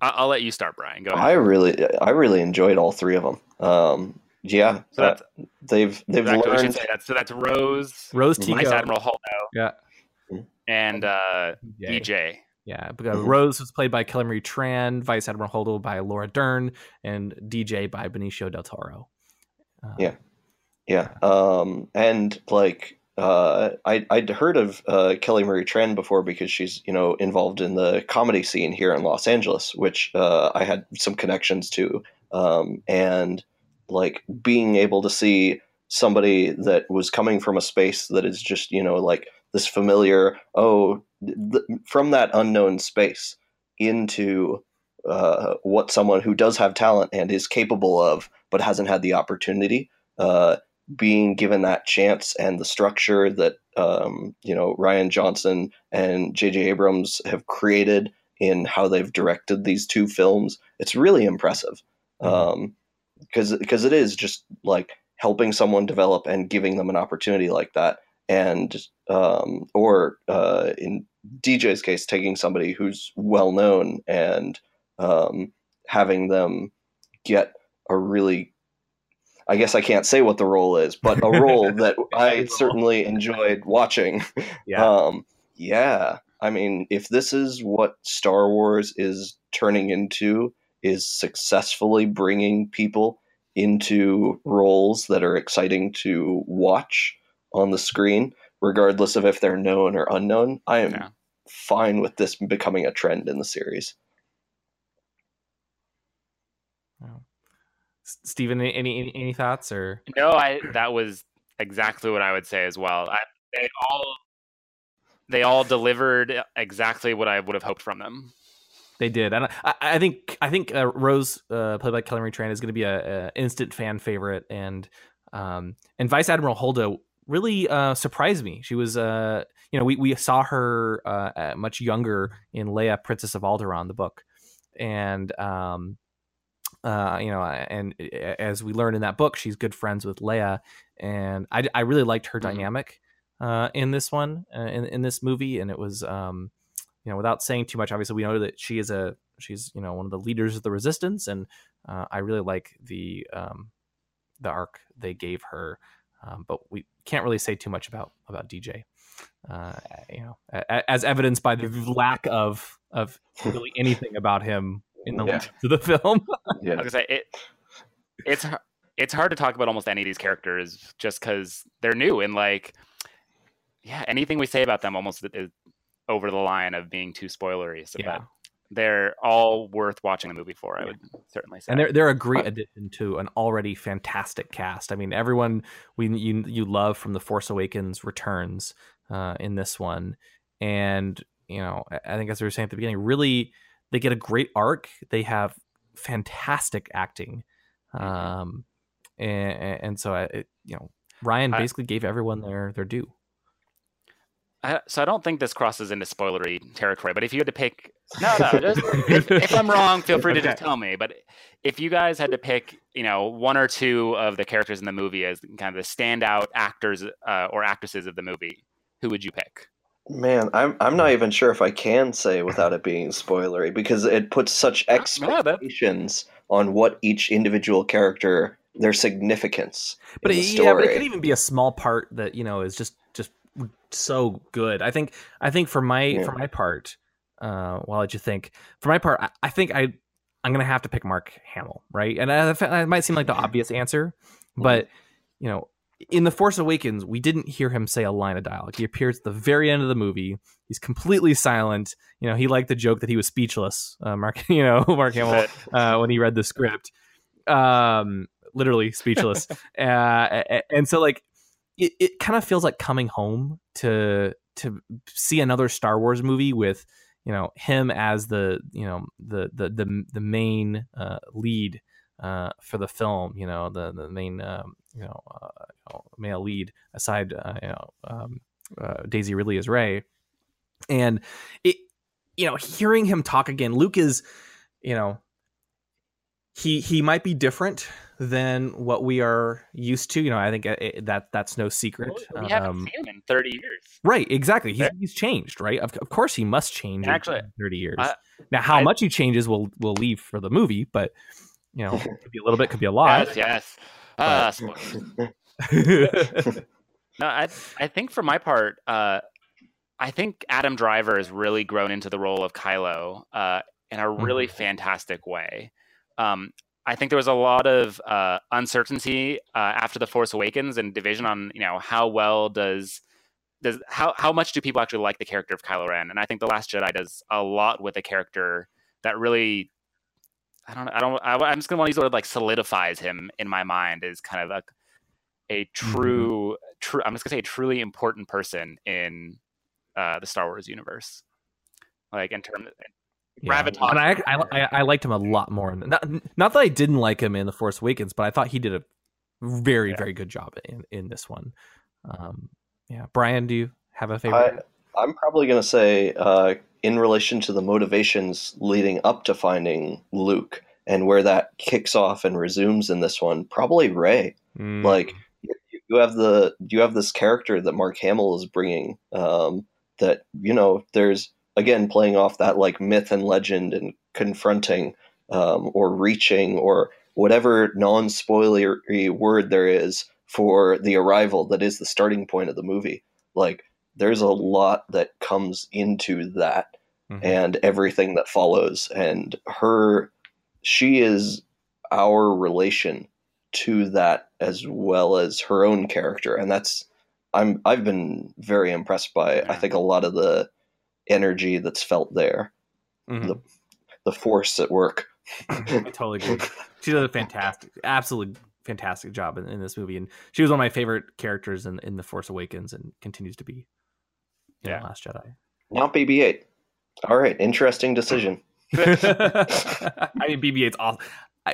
[SPEAKER 1] i'll let you start brian go
[SPEAKER 2] i
[SPEAKER 1] ahead
[SPEAKER 2] really i really enjoyed all three of them um yeah
[SPEAKER 1] so that's,
[SPEAKER 2] uh, they've they've
[SPEAKER 1] actually, we should
[SPEAKER 2] learned
[SPEAKER 1] say that. so that's rose
[SPEAKER 3] Rose
[SPEAKER 2] Vice
[SPEAKER 3] Tico.
[SPEAKER 1] vice admiral holdo
[SPEAKER 3] Yeah.
[SPEAKER 1] and uh,
[SPEAKER 3] Yay.
[SPEAKER 1] dj
[SPEAKER 3] Yeah, because
[SPEAKER 2] Mhm.
[SPEAKER 3] Rose was played by Kelly Marie Tran, Vice Admiral Holdo by Laura Dern, and DJ by Benicio del Toro. Uh,
[SPEAKER 2] Yeah. Yeah. Um, and like, uh, I, I'd heard of uh, Kelly Marie Tran before because she's, you know, involved in the comedy scene here in Los Angeles, which uh, I had some connections to. Um, and like being able to see somebody that was coming from a space that is just, you know, like this familiar, oh, th- from that unknown space into uh, what someone who does have talent and is capable of, but hasn't had the opportunity. Being given that chance and the structure that um, you know Rian Johnson and J.J. Abrams have created in how they've directed these two films, it's really impressive. Because because it is just like helping someone develop and giving them an opportunity like that, and um, or uh, in DJ's case, taking somebody who's well known and um, having them get a really I guess I can't say what the role is, but a role that I certainly enjoyed watching.
[SPEAKER 3] Yeah.
[SPEAKER 2] Um, yeah. I mean, if this is what Star Wars is turning into, is successfully bringing people into roles that are exciting to watch on the screen, regardless of if they're known or unknown. I am
[SPEAKER 1] Yeah.
[SPEAKER 2] fine with this becoming a trend in the series.
[SPEAKER 3] S- Steven, any, any any thoughts or
[SPEAKER 1] No, I that was exactly what I would say as well. I, they all they all delivered exactly what I would have hoped from them.
[SPEAKER 3] They did, and I, I think I think uh, Rose, uh, played by Kelly Marie Tran, is going to be a, a instant fan favorite, and um, and Vice Admiral Holdo really uh, surprised me. She was, uh, you know, we we saw her uh, much younger in Leia, Princess of Alderaan, the book, and um, uh, you know, and uh, as we learned in that book, she's good friends with Leia, and I, I really liked her
[SPEAKER 1] Mhm.
[SPEAKER 3] dynamic uh, in this one, uh, in in this movie, and it was, um, you know, without saying too much, obviously we know that she is a she's you know one of the leaders of the resistance, and uh, I really like the um, the arc they gave her, um, but we can't really say too much about about DJ. Uh, you know, as evidenced by the lack of of really anything about him in the
[SPEAKER 2] Yeah.
[SPEAKER 3] lead to the film.
[SPEAKER 2] Yeah.
[SPEAKER 1] Like I say, it it's it's hard to talk about almost any of these characters just because they're new and like yeah, anything we say about them almost is over the line of being too spoilery. So
[SPEAKER 3] Yeah.
[SPEAKER 1] but they're all worth watching the movie for. I would certainly say.
[SPEAKER 3] and they're they're a great addition to an already fantastic cast. I mean, everyone we you you love from the Force Awakens returns uh, in this one, and you know I- I think as we were saying at the beginning, really they get a great arc. They have fantastic acting, um, and, and so I, it, you know Rian
[SPEAKER 1] I-
[SPEAKER 3] basically gave everyone their their due.
[SPEAKER 1] I, so I don't think this crosses into spoilery territory. But if you had to pick, no, no, just, if, if I'm wrong, feel free to just tell me. But if you guys had to pick, you know, one or two of the characters in the movie as kind of the standout actors uh, or actresses of the movie, who would you pick?
[SPEAKER 2] Man, I'm I'm not even sure if I can say without it being spoilery because it puts such expectations on what each individual character their significance.
[SPEAKER 3] but
[SPEAKER 2] in
[SPEAKER 3] it,
[SPEAKER 2] the
[SPEAKER 3] yeah, but it could even be a small part that you know is just just so good. I think I think for my
[SPEAKER 2] Yeah.
[SPEAKER 3] for my part, uh, well, let you think. For my part, I, I think I I'm gonna have to pick Mark Hamill, right? And uh, that might seem like the obvious answer, but you know, in the Force Awakens, we didn't hear him say a line of dialogue. He appears at the very end of the movie. He's completely silent. You know, he liked the joke that he was speechless. Uh, Mark, you know, Mark Hamill uh, when he read the script. Um, literally speechless. uh, and so like it, it kind of feels like coming home to to see another Star Wars movie with you know him as the you know the the the, the main uh, lead uh, for the film. You know the the main um, you know, uh, you know, male lead aside uh, you know um, uh, Daisy Ridley as Rey, and it you know hearing him talk again, Luke is you know he he might be different than what we are used to. You know, I think uh, it, that that's no secret.
[SPEAKER 1] we haven't
[SPEAKER 3] Um,
[SPEAKER 1] seen him in 30 years.
[SPEAKER 3] Right, exactly. He's, he's changed, right? Of, of course, he must change.
[SPEAKER 1] Actually,
[SPEAKER 3] 30 years.
[SPEAKER 1] I-
[SPEAKER 3] now, how
[SPEAKER 1] I-
[SPEAKER 3] much he changes will will leave for the movie, but you know, could be a little bit, could be a lot.
[SPEAKER 1] Yes, yes. Uh. No, I I think for my part, uh, I think Adam Driver has really grown into the role of Kylo uh, in a really fantastic way. Um, I think there was a lot of uh, uncertainty uh, after the Force Awakens and division on you know how well does does how how much do people actually like the character of Kylo Ren? And I think the Last Jedi does a lot with a character that really. I don't. I don't. I, I'm just gonna want to use the word like solidifies him in my mind is kind of a a true, true. I'm just gonna say a truly important person in uh, the Star Wars universe. Like in terms,
[SPEAKER 3] Yeah.
[SPEAKER 1] Gravitas.
[SPEAKER 3] And I, I, I, I liked him a lot more. Not, not that I didn't like him in The Force Awakens, but I thought he did a very,
[SPEAKER 1] Yeah.
[SPEAKER 3] very good job in, in this one. Um, yeah. Brian, do you have a favorite?
[SPEAKER 2] I'm probably going to say, uh, in relation to the motivations leading up to finding Luke and where that kicks off and resumes in this one, probably Rey.
[SPEAKER 3] Mm,
[SPEAKER 2] Like you you have the you have this character that Mark Hamill is bringing. Um, that you know, there's again playing off that like myth and legend and confronting um, or reaching or whatever non-spoilery word there is for the arrival that is the starting point of the movie. Like there's a lot that comes into that
[SPEAKER 3] mhm.
[SPEAKER 2] and everything that follows and her she is our relation to that as well as her own character, and that's I'm I've been very impressed by. I think a lot of the energy that's felt there,
[SPEAKER 3] Mhm.
[SPEAKER 2] The- the force at work.
[SPEAKER 3] I totally agree. She does a fantastic, absolutely fantastic job in, in this movie, and she was one of my favorite characters in in the Force Awakens, and continues to be. In
[SPEAKER 1] Yeah.
[SPEAKER 3] Last Jedi.
[SPEAKER 2] Not BB-8. All right, interesting decision.
[SPEAKER 3] I mean, BB-8's awesome.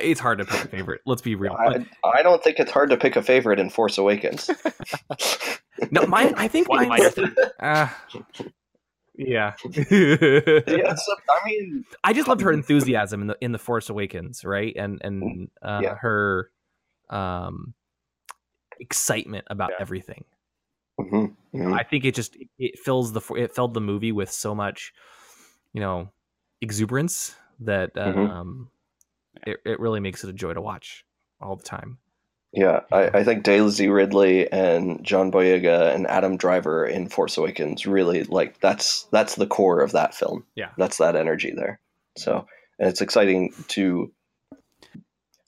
[SPEAKER 3] It's hard to pick a favorite. Let's be real.
[SPEAKER 2] I, I don't think it's hard to pick a favorite in Force Awakens.
[SPEAKER 3] no, mine. I think
[SPEAKER 1] Why- why
[SPEAKER 3] mine's.
[SPEAKER 1] your
[SPEAKER 3] Uh, yeah.
[SPEAKER 2] yeah, so, I mean,
[SPEAKER 3] I just loved her enthusiasm in the in the Force Awakens, right? And and uh,
[SPEAKER 2] Yeah.
[SPEAKER 3] her um excitement about
[SPEAKER 1] Yeah.
[SPEAKER 3] everything.
[SPEAKER 2] Mhm, mhm.
[SPEAKER 3] I think it just it fills the it filled the movie with so much, you know, exuberance that
[SPEAKER 2] Mhm.
[SPEAKER 3] um it it really makes it a joy to watch all the time.
[SPEAKER 2] yeah, I, I think Daisy Ridley and John Boyega and Adam Driver in Force Awakens really like that's that's the core of that film.
[SPEAKER 3] Yeah.
[SPEAKER 2] that's that energy there. So, and it's exciting to.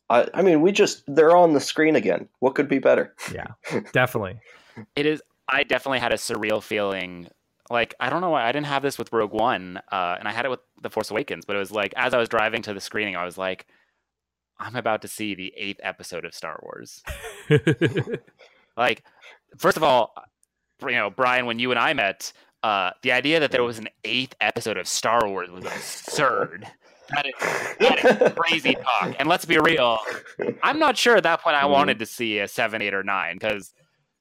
[SPEAKER 2] I, I mean, we just they're on the screen again. What could be better?
[SPEAKER 3] Yeah, definitely.
[SPEAKER 1] it is i definitely had a surreal feeling like i don't know why i didn't have this with rogue one uh, and i had it with the force awakens but it was like as i was driving to the screening i was like i'm about to see the eighth episode of star wars. Like first of all you know brian when you and i met uh, the idea that there was an eighth episode of star wars was absurd. That is, that is crazy talk and let's be real i'm not sure at that point i wanted to see a seven eight or nine because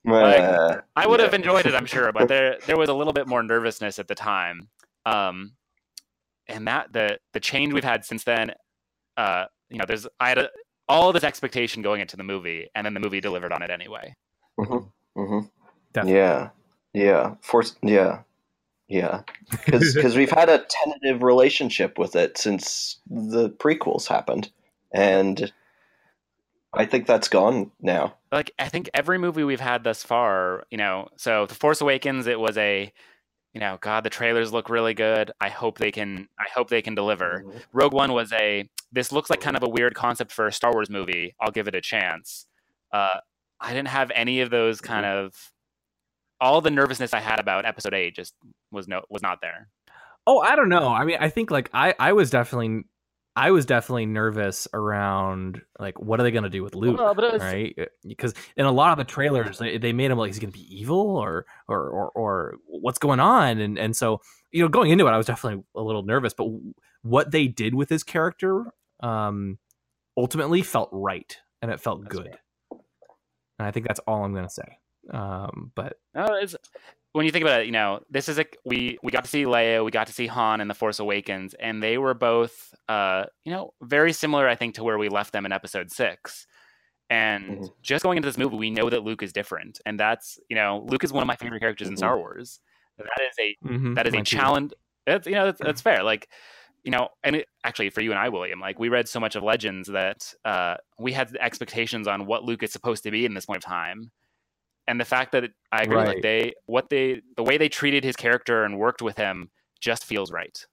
[SPEAKER 2] Uh,
[SPEAKER 1] I would
[SPEAKER 2] yeah.
[SPEAKER 1] have enjoyed it, I'm sure, but there there was a little bit more nervousness at the time. Um, and that the the change we've had since then, uh, you know, there's I had a, all this expectation going into the movie, and then the movie delivered on it anyway.
[SPEAKER 2] Mhm, mhm. Yeah, yeah, Force. Yeah, yeah, because we've had a tentative relationship with it since the prequels happened, and I think that's gone now.
[SPEAKER 1] Like I think every movie we've had thus far, you know, so the Force Awakens, it was a, you know, God, the trailers look really good. I hope they can. I hope they can deliver. Rogue One was a this looks like kind of a weird concept for a Star Wars movie. I'll give it a chance. Uh, I didn't have any of those kind of all the nervousness I had about Episode Eight just was no was not there.
[SPEAKER 3] Oh, I don't know. I mean, I think like I I was definitely I was definitely nervous around like what are they going to do with Luke,
[SPEAKER 1] Well, was-
[SPEAKER 3] right? Because in a lot of the trailers they, they made him like he's going to be evil or, or or or what's going on, and and so you know going into it I was definitely a little nervous, but what they did with his character um ultimately felt right and it felt
[SPEAKER 1] That's
[SPEAKER 3] good, and I think that's all I'm going to say. Um, but
[SPEAKER 1] No, it's when you think about it, you know, this is a we we got to see Leia, we got to see Han in the Force Awakens, and they were both, uh, you know, very similar, I think, to where we left them in Episode Six. And
[SPEAKER 2] Mhm.
[SPEAKER 1] just going into this movie, we know that Luke is different, and that's you know, Luke is one of my favorite characters in
[SPEAKER 2] Mhm.
[SPEAKER 1] Star Wars. That is a
[SPEAKER 3] mhm,
[SPEAKER 1] that is a
[SPEAKER 3] mine
[SPEAKER 1] challenge. That's you know that's, that's fair. Like you know, and it, actually for you and I, William, like we read so much of Legends that uh, we had expectations on what Luke is supposed to be in this point of time, and the fact that it, I agree,
[SPEAKER 3] Right.
[SPEAKER 1] like they what they the way they treated his character and worked with him just feels right.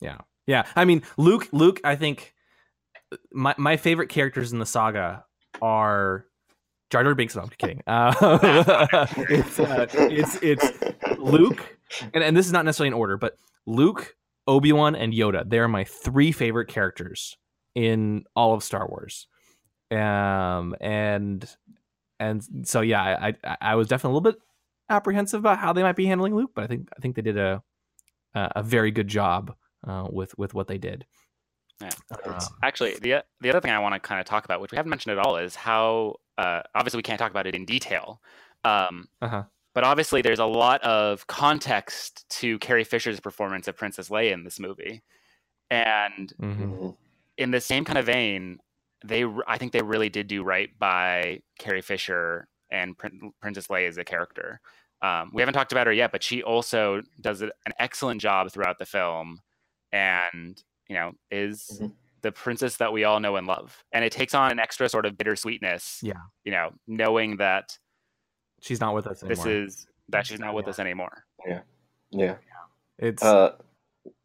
[SPEAKER 3] Yeah, Yeah. I mean Luke. Luke, I think my my favorite characters in the saga are Jar Jar Binks. No, I'm kidding. Uh, it's, uh, it's it's Luke, and and this is not necessarily in order, but Luke, Obi Wan, and Yoda. They are my three favorite characters in all of Star Wars. Um, and and so yeah, I I, I was definitely a little bit apprehensive about how they might be handling Luke, but I think I think they did a a a very good job uh, with with what they did.
[SPEAKER 1] Yeah.
[SPEAKER 3] Um,
[SPEAKER 1] Actually, the the other thing I want to kind of talk about, which we haven't mentioned at all, is how uh, obviously we can't talk about it in detail. Um,
[SPEAKER 3] Uh-huh.
[SPEAKER 1] But obviously, there's a lot of context to Carrie Fisher's performance of Princess Leia in this movie, and
[SPEAKER 3] mhm.
[SPEAKER 2] Mhm.
[SPEAKER 1] in the same kind of vein, they I think they really did do right by Carrie Fisher and Prin- Princess Leia as a character. Um, we haven't talked about her yet, but she also does an excellent job throughout the film, and you know is
[SPEAKER 2] Mhm.
[SPEAKER 1] the princess that we all know and love. And it takes on an extra sort of bittersweetness.
[SPEAKER 3] Yeah.
[SPEAKER 1] you know, knowing that
[SPEAKER 3] She's not with us anymore.
[SPEAKER 1] this is that she's not with
[SPEAKER 3] Yeah.
[SPEAKER 1] us anymore.
[SPEAKER 2] Yeah. Yeah.
[SPEAKER 3] It's
[SPEAKER 2] Uh,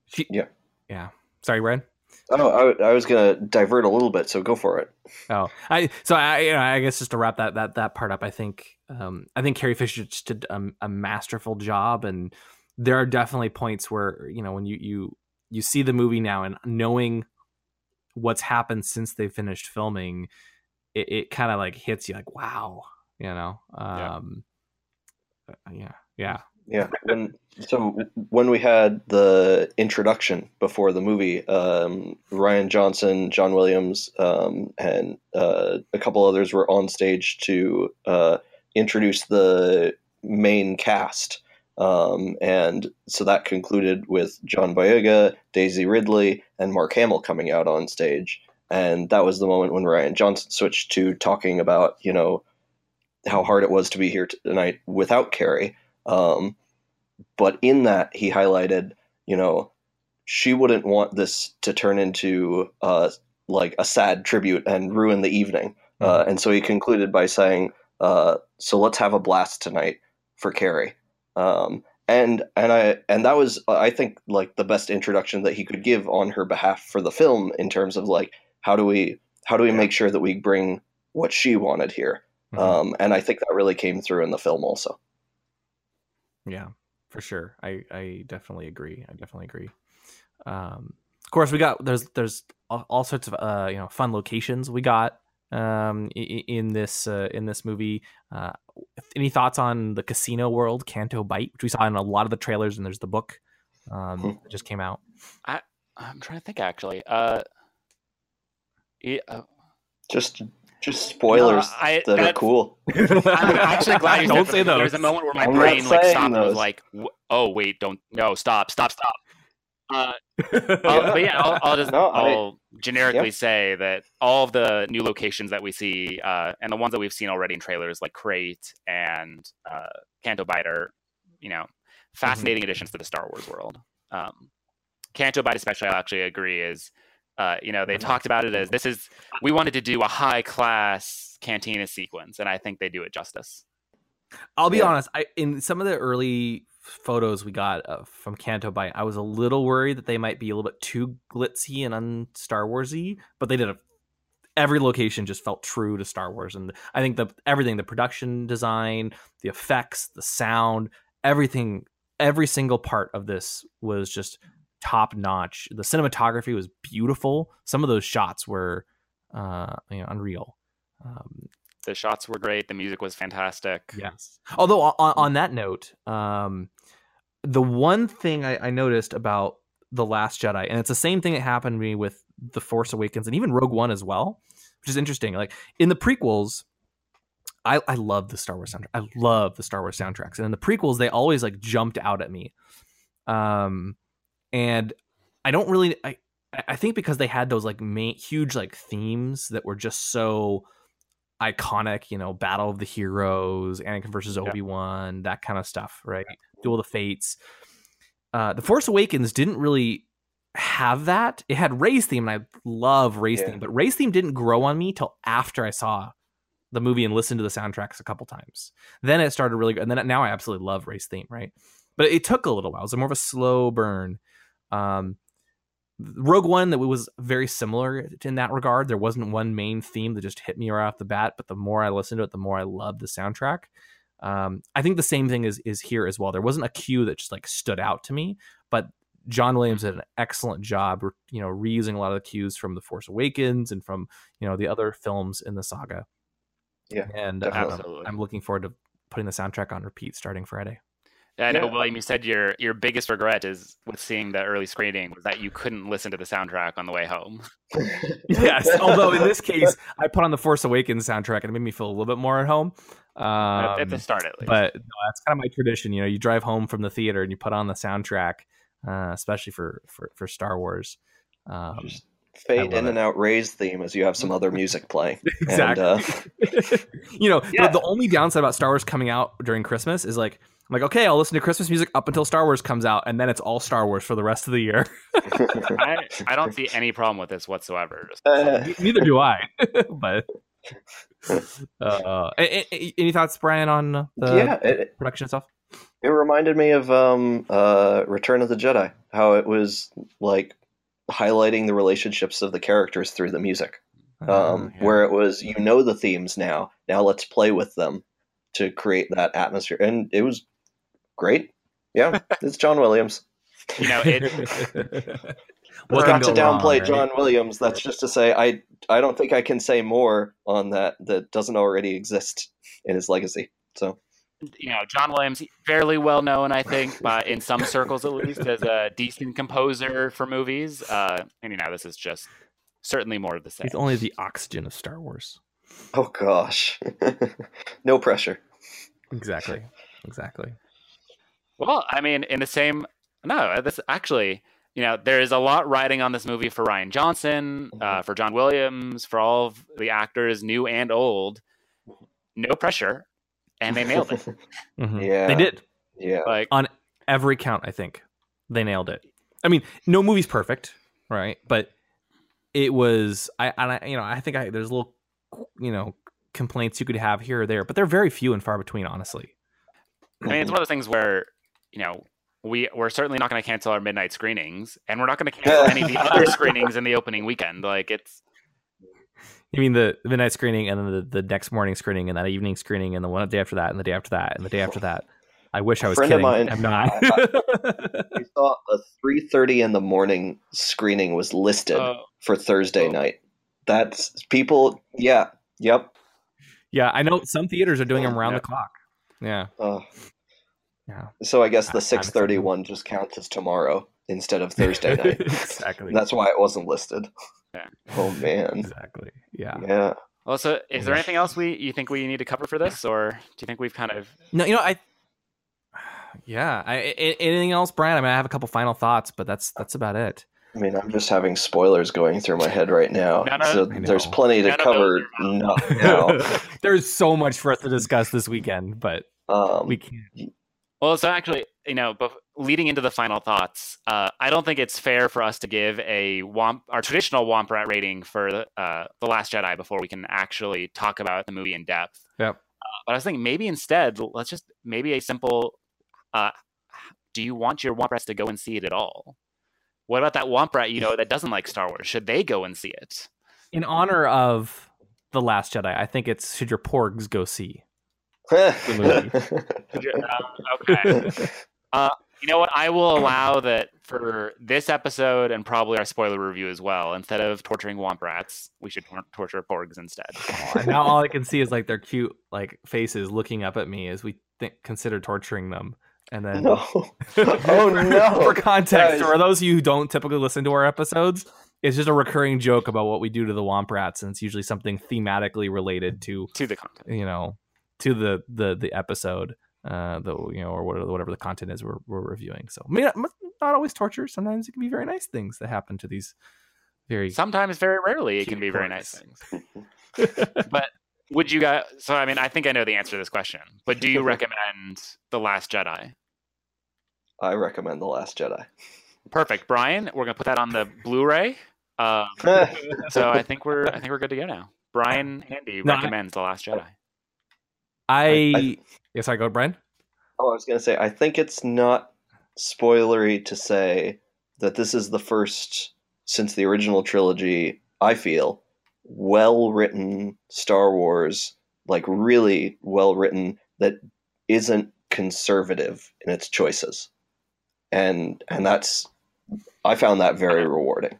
[SPEAKER 3] she.
[SPEAKER 2] yeah.
[SPEAKER 3] yeah. Sorry, Brad.
[SPEAKER 2] Oh, I, I was gonna divert a little bit, so go for it.
[SPEAKER 3] Oh, I so I you know, I guess just to wrap that that that part up, I think um, I think Carrie Fisher just did a, a masterful job, and there are definitely points where you know when you you you see the movie now and knowing what's happened since they finished filming, it, it kind of like hits you like wow, you know, um, uh, yeah, yeah,
[SPEAKER 2] Yeah, when so when we had the introduction before the movie, um, Rian Johnson, John Williams, um, and uh, a couple others were on stage to uh, introduce the main cast, um, and so that concluded with John Boyega, Daisy Ridley, and Mark Hamill coming out on stage, and that was the moment when Rian Johnson switched to talking about you know how hard it was to be here tonight without Carrie. Um, but in that, he highlighted, you know, she wouldn't want this to turn into uh, like a sad tribute and ruin the evening. Uh, and so he concluded by saying, uh, "So let's have a blast tonight for Carrie." Um, and and I and that was I think like the best introduction that he could give on her behalf for the film in terms of like how do we how do we make sure that we bring what she wanted here.
[SPEAKER 3] Mhm.
[SPEAKER 2] Um, and I think that really came through in the film also.
[SPEAKER 3] Yeah, for sure. I I definitely agree. I definitely agree. Um, of course, we got there's there's all, all sorts of uh you know fun locations we got um i- i- in this uh, in this movie. Uh, any thoughts on the casino world, Canto Bight, which we saw in a lot of the trailers, and there's the book um
[SPEAKER 2] Hmm.
[SPEAKER 3] that just came out.
[SPEAKER 1] I I'm trying to think actually. Uh, yeah, uh,
[SPEAKER 2] Just just spoilers
[SPEAKER 1] No, I-
[SPEAKER 2] that are cool.
[SPEAKER 1] I'm actually glad you
[SPEAKER 3] don't say
[SPEAKER 1] that.
[SPEAKER 3] those.
[SPEAKER 1] There's a moment where my
[SPEAKER 2] I'm
[SPEAKER 1] brain like
[SPEAKER 2] saying
[SPEAKER 1] stopped and was like, "Oh wait, don't no, stop, stop, stop." Uh, I'll-
[SPEAKER 2] Yeah.
[SPEAKER 1] but yeah, I'll, I'll just
[SPEAKER 2] No, I-
[SPEAKER 1] I'll generically
[SPEAKER 2] yeah.
[SPEAKER 1] say that all of the new locations that we see, uh, and the ones that we've seen already in trailers, like Crait and uh, Canto Bight, are you know fascinating additions to the Star Wars world. Um, Canto Bight, especially, I actually agree is. Uh, you know, they talked about it as this is we wanted to do a high class cantina sequence, and I think they do it justice.
[SPEAKER 3] I'll be
[SPEAKER 2] Yeah.
[SPEAKER 3] honest. I in some of the early photos we got uh, from Canto Bight, I was a little worried that they might be a little bit too glitzy and un Star Warsy, but they did a. Every location just felt true to Star Wars, and I think the everything, the production design, the effects, the sound, everything, every single part of this was just top notch. The cinematography was beautiful. Some of those shots were, uh, you know, unreal. Um,
[SPEAKER 1] The shots were great. The music was fantastic.
[SPEAKER 3] Yes. Although on, on that note, um, the one thing I, I noticed about the Last Jedi, and it's the same thing that happened to me with the Force Awakens and even Rogue One as well, which is interesting. Like in the prequels, I I love the Star Wars soundtrack. I love the Star Wars soundtracks, and in the prequels, they always like jumped out at me. Um, and I don't really I I think because they had those like main huge like themes that were just so iconic, you know, Battle of the Heroes, Anakin versus Obi Wan, that kind of stuff, right? Duel of the Fates. Uh, the Force Awakens didn't really have that. It had Rey's theme, and I love Rey's
[SPEAKER 2] Yeah.
[SPEAKER 3] theme, but Rey's theme didn't grow on me till after I saw the movie and listened to the soundtracks a couple times. Then it started really good, and then now I absolutely love Rey's theme, right? But it took a little while. It was more of a slow burn. Um, Rogue One that was very similar in that regard. There wasn't one main theme that just hit me right off the bat, but the more I listened to it, the more I loved the soundtrack. Um, I think the same thing is is here as well. There wasn't a cue that just like stood out to me, but John Williams did an excellent job, you know, reusing a lot of the cues from The Force Awakens and from you know the other films in the saga.
[SPEAKER 2] Yeah,
[SPEAKER 3] and um. I'm looking forward to putting the soundtrack on repeat starting Friday.
[SPEAKER 1] I know,
[SPEAKER 2] Yeah.
[SPEAKER 1] William. You said your your biggest regret is with seeing the early screening was that you couldn't listen to the soundtrack on the way home.
[SPEAKER 3] yes, although in this case, I put on the Force Awakens soundtrack and it made me feel a little bit more at home.
[SPEAKER 1] at, at the
[SPEAKER 3] Um,
[SPEAKER 1] start, at least.
[SPEAKER 3] but no, that's kind of my tradition. You know, you drive home from the theater and you put on the soundtrack, uh, especially for for for Star Wars. Um,
[SPEAKER 2] Just fade in
[SPEAKER 3] it.
[SPEAKER 2] and out Rey's theme as you have some other music playing.
[SPEAKER 3] exactly.
[SPEAKER 2] And, uh,
[SPEAKER 3] you know,
[SPEAKER 2] Yeah.
[SPEAKER 3] the, the only downside about Star Wars coming out during Christmas is like, I'm like, okay, I'll listen to Christmas music up until Star Wars comes out, and then it's all Star Wars for the rest of the year.
[SPEAKER 1] I, I don't see any problem with this whatsoever.
[SPEAKER 2] Uh,
[SPEAKER 3] Neither do I. but uh, any thoughts, Brian, on the
[SPEAKER 2] yeah, it,
[SPEAKER 3] production itself?
[SPEAKER 2] it reminded me of um, uh, Return of the Jedi. How it was like highlighting the relationships of the characters through the music. Um,
[SPEAKER 3] Uh, yeah.
[SPEAKER 2] Where it was, you know the themes now. Now let's play with them to create that atmosphere, and it was great. Yeah, it's John Williams.
[SPEAKER 1] You know, it,
[SPEAKER 3] What
[SPEAKER 2] Not
[SPEAKER 3] can
[SPEAKER 2] to
[SPEAKER 3] go wrong,
[SPEAKER 2] downplay
[SPEAKER 3] right?
[SPEAKER 2] John Williams. That's just to say, I I don't think I can say more on that that doesn't already exist in his legacy. So
[SPEAKER 1] you know, John Williams, fairly well known, I think, by in some circles at least, as a decent composer for movies. Uh, and you know, this is just certainly more of the same.
[SPEAKER 3] He's only the oxygen of Star Wars.
[SPEAKER 2] Oh gosh, no pressure.
[SPEAKER 3] Exactly. Exactly.
[SPEAKER 1] Well, I mean, in the same no, this actually, you know, there is a lot riding on this movie for Rian Johnson, uh, for John Williams, for all of the actors, new and old. No pressure, and they nailed it.
[SPEAKER 3] Mhm.
[SPEAKER 2] Yeah.
[SPEAKER 3] They did.
[SPEAKER 2] Yeah,
[SPEAKER 1] Like,
[SPEAKER 3] On every count, I think. They nailed it. I mean, no movie's perfect, right? But it was I and I you know, I think I there's little you know, complaints you could have here or there, but they're very few and far between, honestly.
[SPEAKER 1] I mean, it's one of the things where, you know, we we're certainly not going to cancel our midnight screenings, and we're not going to cancel any of the other screenings in the opening weekend. Like, it's
[SPEAKER 3] You mean the the midnight screening and then the, the next morning screening and that evening screening and the one day after that and the day after that and the day after that. I wish I was
[SPEAKER 2] Friend of
[SPEAKER 3] kidding.
[SPEAKER 2] mine-
[SPEAKER 3] I'm not.
[SPEAKER 2] we saw a three thirty in the morning screening was listed
[SPEAKER 1] uh,
[SPEAKER 2] for Thursday night. That's people. Yeah. Yep.
[SPEAKER 3] yeah, I know some theaters are doing them around
[SPEAKER 1] Yeah.
[SPEAKER 3] the clock. Yeah.
[SPEAKER 2] Uh,
[SPEAKER 3] Yeah.
[SPEAKER 2] so I guess the six thirty one just counts as tomorrow instead of Thursday night.
[SPEAKER 3] exactly.
[SPEAKER 2] That's why it wasn't listed.
[SPEAKER 1] Yeah.
[SPEAKER 2] Oh man.
[SPEAKER 3] exactly. Yeah.
[SPEAKER 2] Yeah.
[SPEAKER 1] well, so is there anything else we you think we need to cover for this, or do you think we've kind of
[SPEAKER 3] No, you know, I. Yeah. I, I- anything else, Brian? I mean, I have a couple final thoughts, but that's that's about it.
[SPEAKER 2] I mean, I'm just having spoilers going through my head right now.
[SPEAKER 1] No, no,
[SPEAKER 2] so
[SPEAKER 3] I
[SPEAKER 2] there's plenty to
[SPEAKER 1] None
[SPEAKER 2] cover
[SPEAKER 1] those
[SPEAKER 2] not now.
[SPEAKER 3] There's so much for us to discuss this weekend, but
[SPEAKER 2] Um,
[SPEAKER 3] we can't.
[SPEAKER 1] Well, so actually, you know, leading into the final thoughts, uh, I don't think it's fair for us to give a womp our traditional Womp Rat rating for the, uh, the Last Jedi before we can actually talk about the movie in depth.
[SPEAKER 3] Yep.
[SPEAKER 1] Uh, but I was thinking maybe instead, let's just maybe a simple, uh, do you want your Womp Rats to go and see it at all? What about that Womp Rat you know that doesn't like Star Wars? Should they go and see it?
[SPEAKER 3] In honor of the Last Jedi, I think it's should your porgs go see.
[SPEAKER 1] Should you- okay. Uh, you know what? I will allow that for this episode and probably our spoiler review as well. Instead of torturing womp rats, we should tor- torture porgs instead.
[SPEAKER 3] And now all I can see is like their cute like faces looking up at me as we think, consider torturing them. And then
[SPEAKER 2] no. Oh no.
[SPEAKER 3] for context,
[SPEAKER 2] Guys.
[SPEAKER 3] for those of you who don't typically listen to our episodes, it's just a recurring joke about what we do to the Womp Rats, and it's usually something thematically related to
[SPEAKER 1] To the content.
[SPEAKER 3] you know to the the the episode, uh, the you know or whatever whatever the content is we're we're reviewing. So I mean, not not always torture. Sometimes it can be very nice things that happen to these very
[SPEAKER 1] Sometimes, very rarely, it can be very nice things. but would you guys? So, I mean, I think I know the answer to this question. But do you recommend the Last Jedi?
[SPEAKER 2] I recommend The Last Jedi.
[SPEAKER 1] Perfect, Brian. We're gonna put that on the Blu-ray. Um, so I think we're I think we're good to go now. Brian Handy
[SPEAKER 3] No, I-
[SPEAKER 1] recommends the Last Jedi.
[SPEAKER 3] I,
[SPEAKER 2] I-
[SPEAKER 3] yes, I go, Brian.
[SPEAKER 2] Oh, I was going to say, I think it's not spoilery to say that this is the first, since the original trilogy, I feel, well written Star Wars, like really well written, that isn't conservative in its choices. And and that's I found that very rewarding.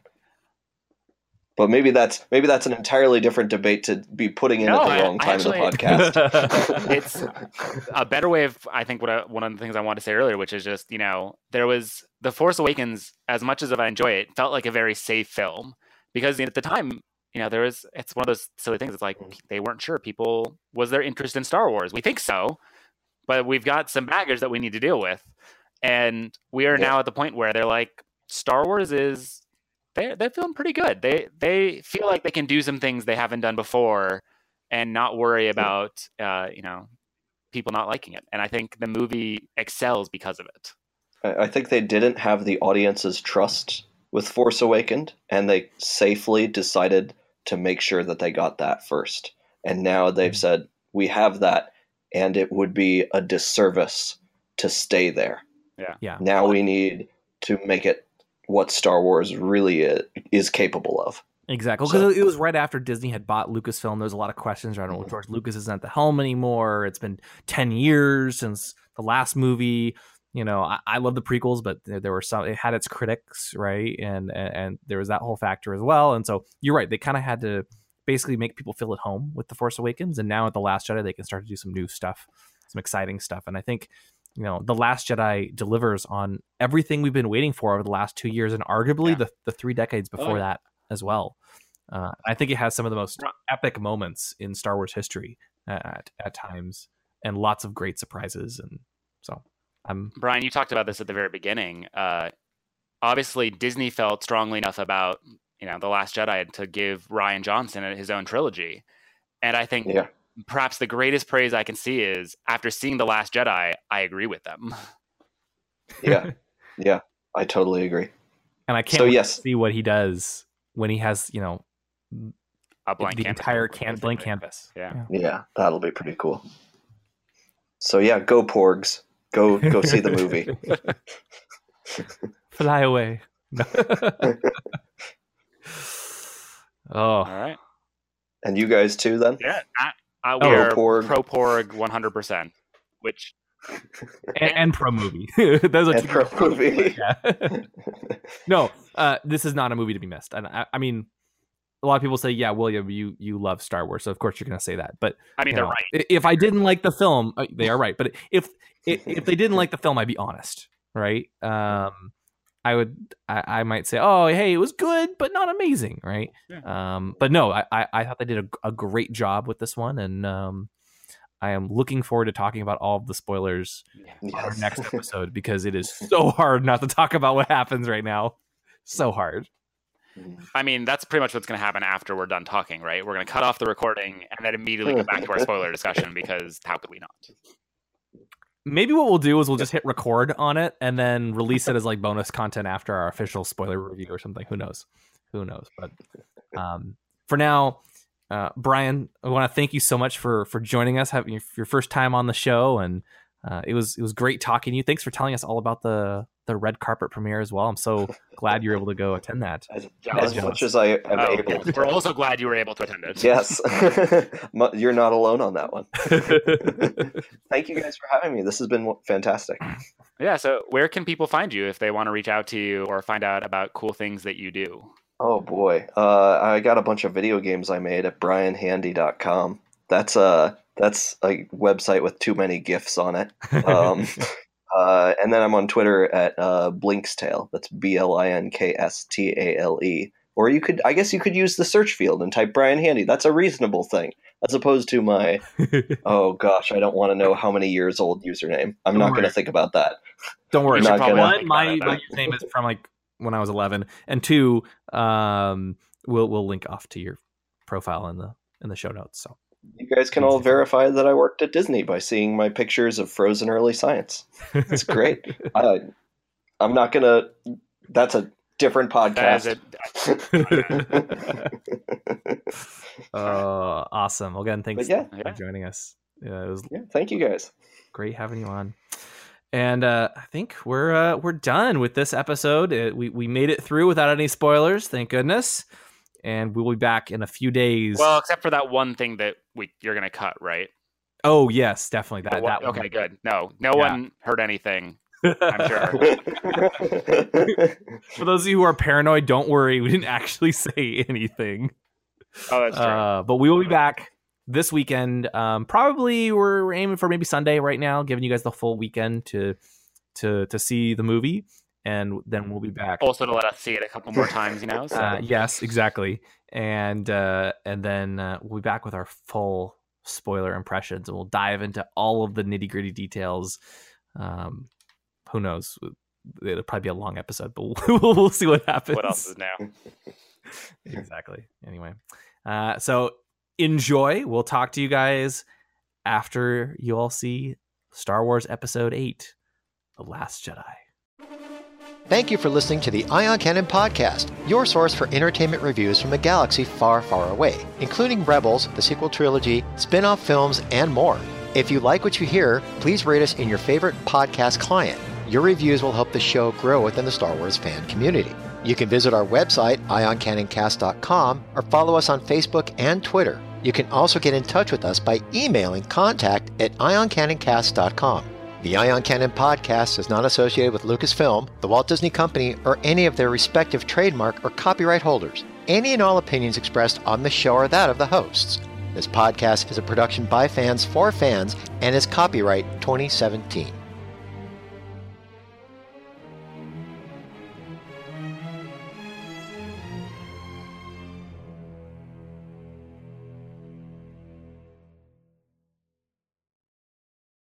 [SPEAKER 2] But maybe that's maybe that's an entirely different debate to be putting in
[SPEAKER 1] No,
[SPEAKER 2] at the
[SPEAKER 1] I-
[SPEAKER 2] wrong
[SPEAKER 1] I
[SPEAKER 2] time in the podcast.
[SPEAKER 1] it's a better way of I think what I, one of the things I wanted to say earlier, which is just you know there was the Force Awakens. As much as I enjoy it, felt like a very safe film because at the time you know there was it's one of those silly things. It's like mm. they weren't sure people was their interest in Star Wars. We think so, but we've got some baggage that we need to deal with, and we are
[SPEAKER 2] Yeah.
[SPEAKER 1] now at the point where they're like Star Wars is they they're feeling pretty good. They they feel like they can do some things they haven't done before and not worry about uh, you know people not liking it. And I think the movie excels because of it.
[SPEAKER 2] I I think they didn't have the audience's trust with Force Awakened, and they safely decided to make sure that they got that first. And now they've said, we have that, and it would be a disservice to stay there.
[SPEAKER 3] Yeah. Yeah.
[SPEAKER 2] Now we need to make it what Star Wars really is, is capable of.
[SPEAKER 3] Exactly,
[SPEAKER 2] So-
[SPEAKER 3] because it was right after Disney had bought Lucasfilm. There was a lot of questions around, well, George Lucas isn't at the helm anymore. It's been ten years since the last movie. You know, I, I love the prequels, but there, there were some. It had its critics, right, and, and and there was that whole factor as well. And so you're right; they kind of had to basically make people feel at home with the Force Awakens. And now at the Last Jedi, they can start to do some new stuff, some exciting stuff. And I think you know the Last Jedi delivers on everything we've been waiting for over the last two years, and arguably
[SPEAKER 1] Yeah.
[SPEAKER 3] the the three decades before
[SPEAKER 1] yeah.
[SPEAKER 3] that as well. Uh, I think it has some of the most epic moments in Star Wars history at, at times, and lots of great surprises. And so I'm
[SPEAKER 1] Brian, you talked about this at the very beginning. Uh, obviously, Disney felt strongly enough about you know the Last Jedi to give Rian Johnson his own trilogy, and I think
[SPEAKER 2] Yeah.
[SPEAKER 1] Perhaps the greatest praise I can see is after seeing the Last Jedi, I agree with them.
[SPEAKER 2] Yeah, yeah, I totally agree.
[SPEAKER 3] and I can't
[SPEAKER 2] So, yes.
[SPEAKER 3] see what he does when he has you know
[SPEAKER 1] A blank
[SPEAKER 3] the
[SPEAKER 1] canvas,
[SPEAKER 3] entire can- blank canvas.
[SPEAKER 1] Yeah.
[SPEAKER 2] Yeah, that'll be pretty cool. So yeah, go Porgs. Go go see the movie.
[SPEAKER 3] Fly away. oh,
[SPEAKER 1] All right.
[SPEAKER 2] And you guys too then?
[SPEAKER 1] Yeah. I, I, we
[SPEAKER 3] Oh,
[SPEAKER 1] are
[SPEAKER 2] Porg.
[SPEAKER 1] pro Porg 100%, which
[SPEAKER 3] and, and pro movie. Those are
[SPEAKER 2] And
[SPEAKER 3] two
[SPEAKER 2] pro movie.
[SPEAKER 3] Yeah. no, uh, this is not a movie to be missed. And I, I mean, a lot of people say, "Yeah, William, you you love Star Wars, so of course you're going to say that." But
[SPEAKER 1] I mean, they're
[SPEAKER 3] know,
[SPEAKER 1] right.
[SPEAKER 3] If I didn't like the film, uh, they are right. But if if, if they didn't like the film, I'd be honest, right? Um, I would I, I might say, "Oh, hey, it was good, but not amazing," right? Um, but no, I, I I thought they did a, a great job with this one, and um, I am looking forward to talking about all of the spoilers on our next episode because it is so hard not to talk about what happens right now. So hard.
[SPEAKER 1] I mean, that's pretty much what's going to happen after we're done talking, right? We're going to cut off the recording and then immediately go back to our spoiler discussion because how could we not?
[SPEAKER 3] Maybe what we'll do is we'll just hit record on it and then release it as like bonus content after our official spoiler review or something. Who knows? Who knows? But um, for now, uh, Brian, I want to thank you so much for for joining us, having your, your first time on the show, and uh, it was it was great talking to you. Thanks for telling us all about the the red carpet premiere as well. I'm so glad you're able to go attend that.
[SPEAKER 2] As,
[SPEAKER 1] Jealous.
[SPEAKER 2] as much as I am
[SPEAKER 1] Oh,
[SPEAKER 2] able to.
[SPEAKER 1] we're also glad you were able to attend it.
[SPEAKER 2] Yes. You're not alone on that one. Thank you guys for having me. This has been fantastic.
[SPEAKER 1] Yeah. So, where can people find you if they want to reach out to you or find out about cool things that you do?
[SPEAKER 2] Oh boy. Uh, I got a bunch of video games I made at brianhandy.com. That's a that's a website with too many gifs on it. Um, uh, and then I'm on Twitter at uh, Blinkstale. That's B L I N K S T A L E. Or you could, I guess, you could use the search field and type Brian Handy. That's a reasonable thing, as opposed to my oh gosh, I don't want to know how many years old username. I'm
[SPEAKER 3] Don't
[SPEAKER 2] not going to think about that.
[SPEAKER 3] Don't worry.
[SPEAKER 2] Not
[SPEAKER 1] probably
[SPEAKER 3] One, my, my username is from like when I was 11, and two, um, we'll we'll link off to your profile in the in the show notes. So
[SPEAKER 2] You guys can all verify that I worked at Disney by seeing my pictures of frozen early science. It's great. I, I'm not gonna. That's a different podcast.
[SPEAKER 1] it.
[SPEAKER 3] uh, awesome. Well, again, thanks
[SPEAKER 2] But yeah.
[SPEAKER 3] for joining us. Yeah, it was
[SPEAKER 2] yeah, thank you guys.
[SPEAKER 3] great having you on. And uh, I think we're uh, we're done with this episode. Uh we we made it through without any spoilers, thank goodness. And we'll be back in a few days.
[SPEAKER 1] Well, except for that one thing that we you're going to cut, right?
[SPEAKER 3] oh yes, definitely that.
[SPEAKER 1] One-
[SPEAKER 3] that one.
[SPEAKER 1] okay, good. No, no
[SPEAKER 3] Yeah.
[SPEAKER 1] one heard anything. I'm sure.
[SPEAKER 3] For those of you who are paranoid, don't worry. We didn't actually say anything.
[SPEAKER 1] Oh, that's true.
[SPEAKER 3] Uh, but we will be back this weekend. Um, probably we're aiming for maybe Sunday right now, giving you guys the full weekend to to to see the movie, and then we'll be back.
[SPEAKER 1] also, to let us see it a couple more times, you know. So.
[SPEAKER 3] Uh, yes, exactly. And uh, and then uh, we'll be back with our full spoiler impressions, and we'll dive into all of the nitty gritty details. Um, who knows? It'll probably be a long episode, but we'll, we'll see what happens.
[SPEAKER 1] what else is new?
[SPEAKER 3] exactly. Anyway, uh, so enjoy. We'll talk to you guys after you all see Star Wars Episode Eight, The Last Jedi.
[SPEAKER 4] Thank you for listening to the Ion Cannon Podcast, your source for entertainment reviews from a galaxy far, far away, including Rebels, the sequel trilogy, spin off films, and more. If you like what you hear, please rate us in your favorite podcast client. your reviews will help the show grow within the Star Wars fan community. You can visit our website, ioncannoncast.com, or follow us on Facebook and Twitter. You can also get in touch with us by emailing contact at ioncannoncast.com. The Ion Cannon podcast is not associated with Lucasfilm, the Walt Disney Company, or any of their respective trademark or copyright holders. Any and all opinions expressed on the show are that of the hosts. This podcast is a production by fans for fans and is copyright 2017.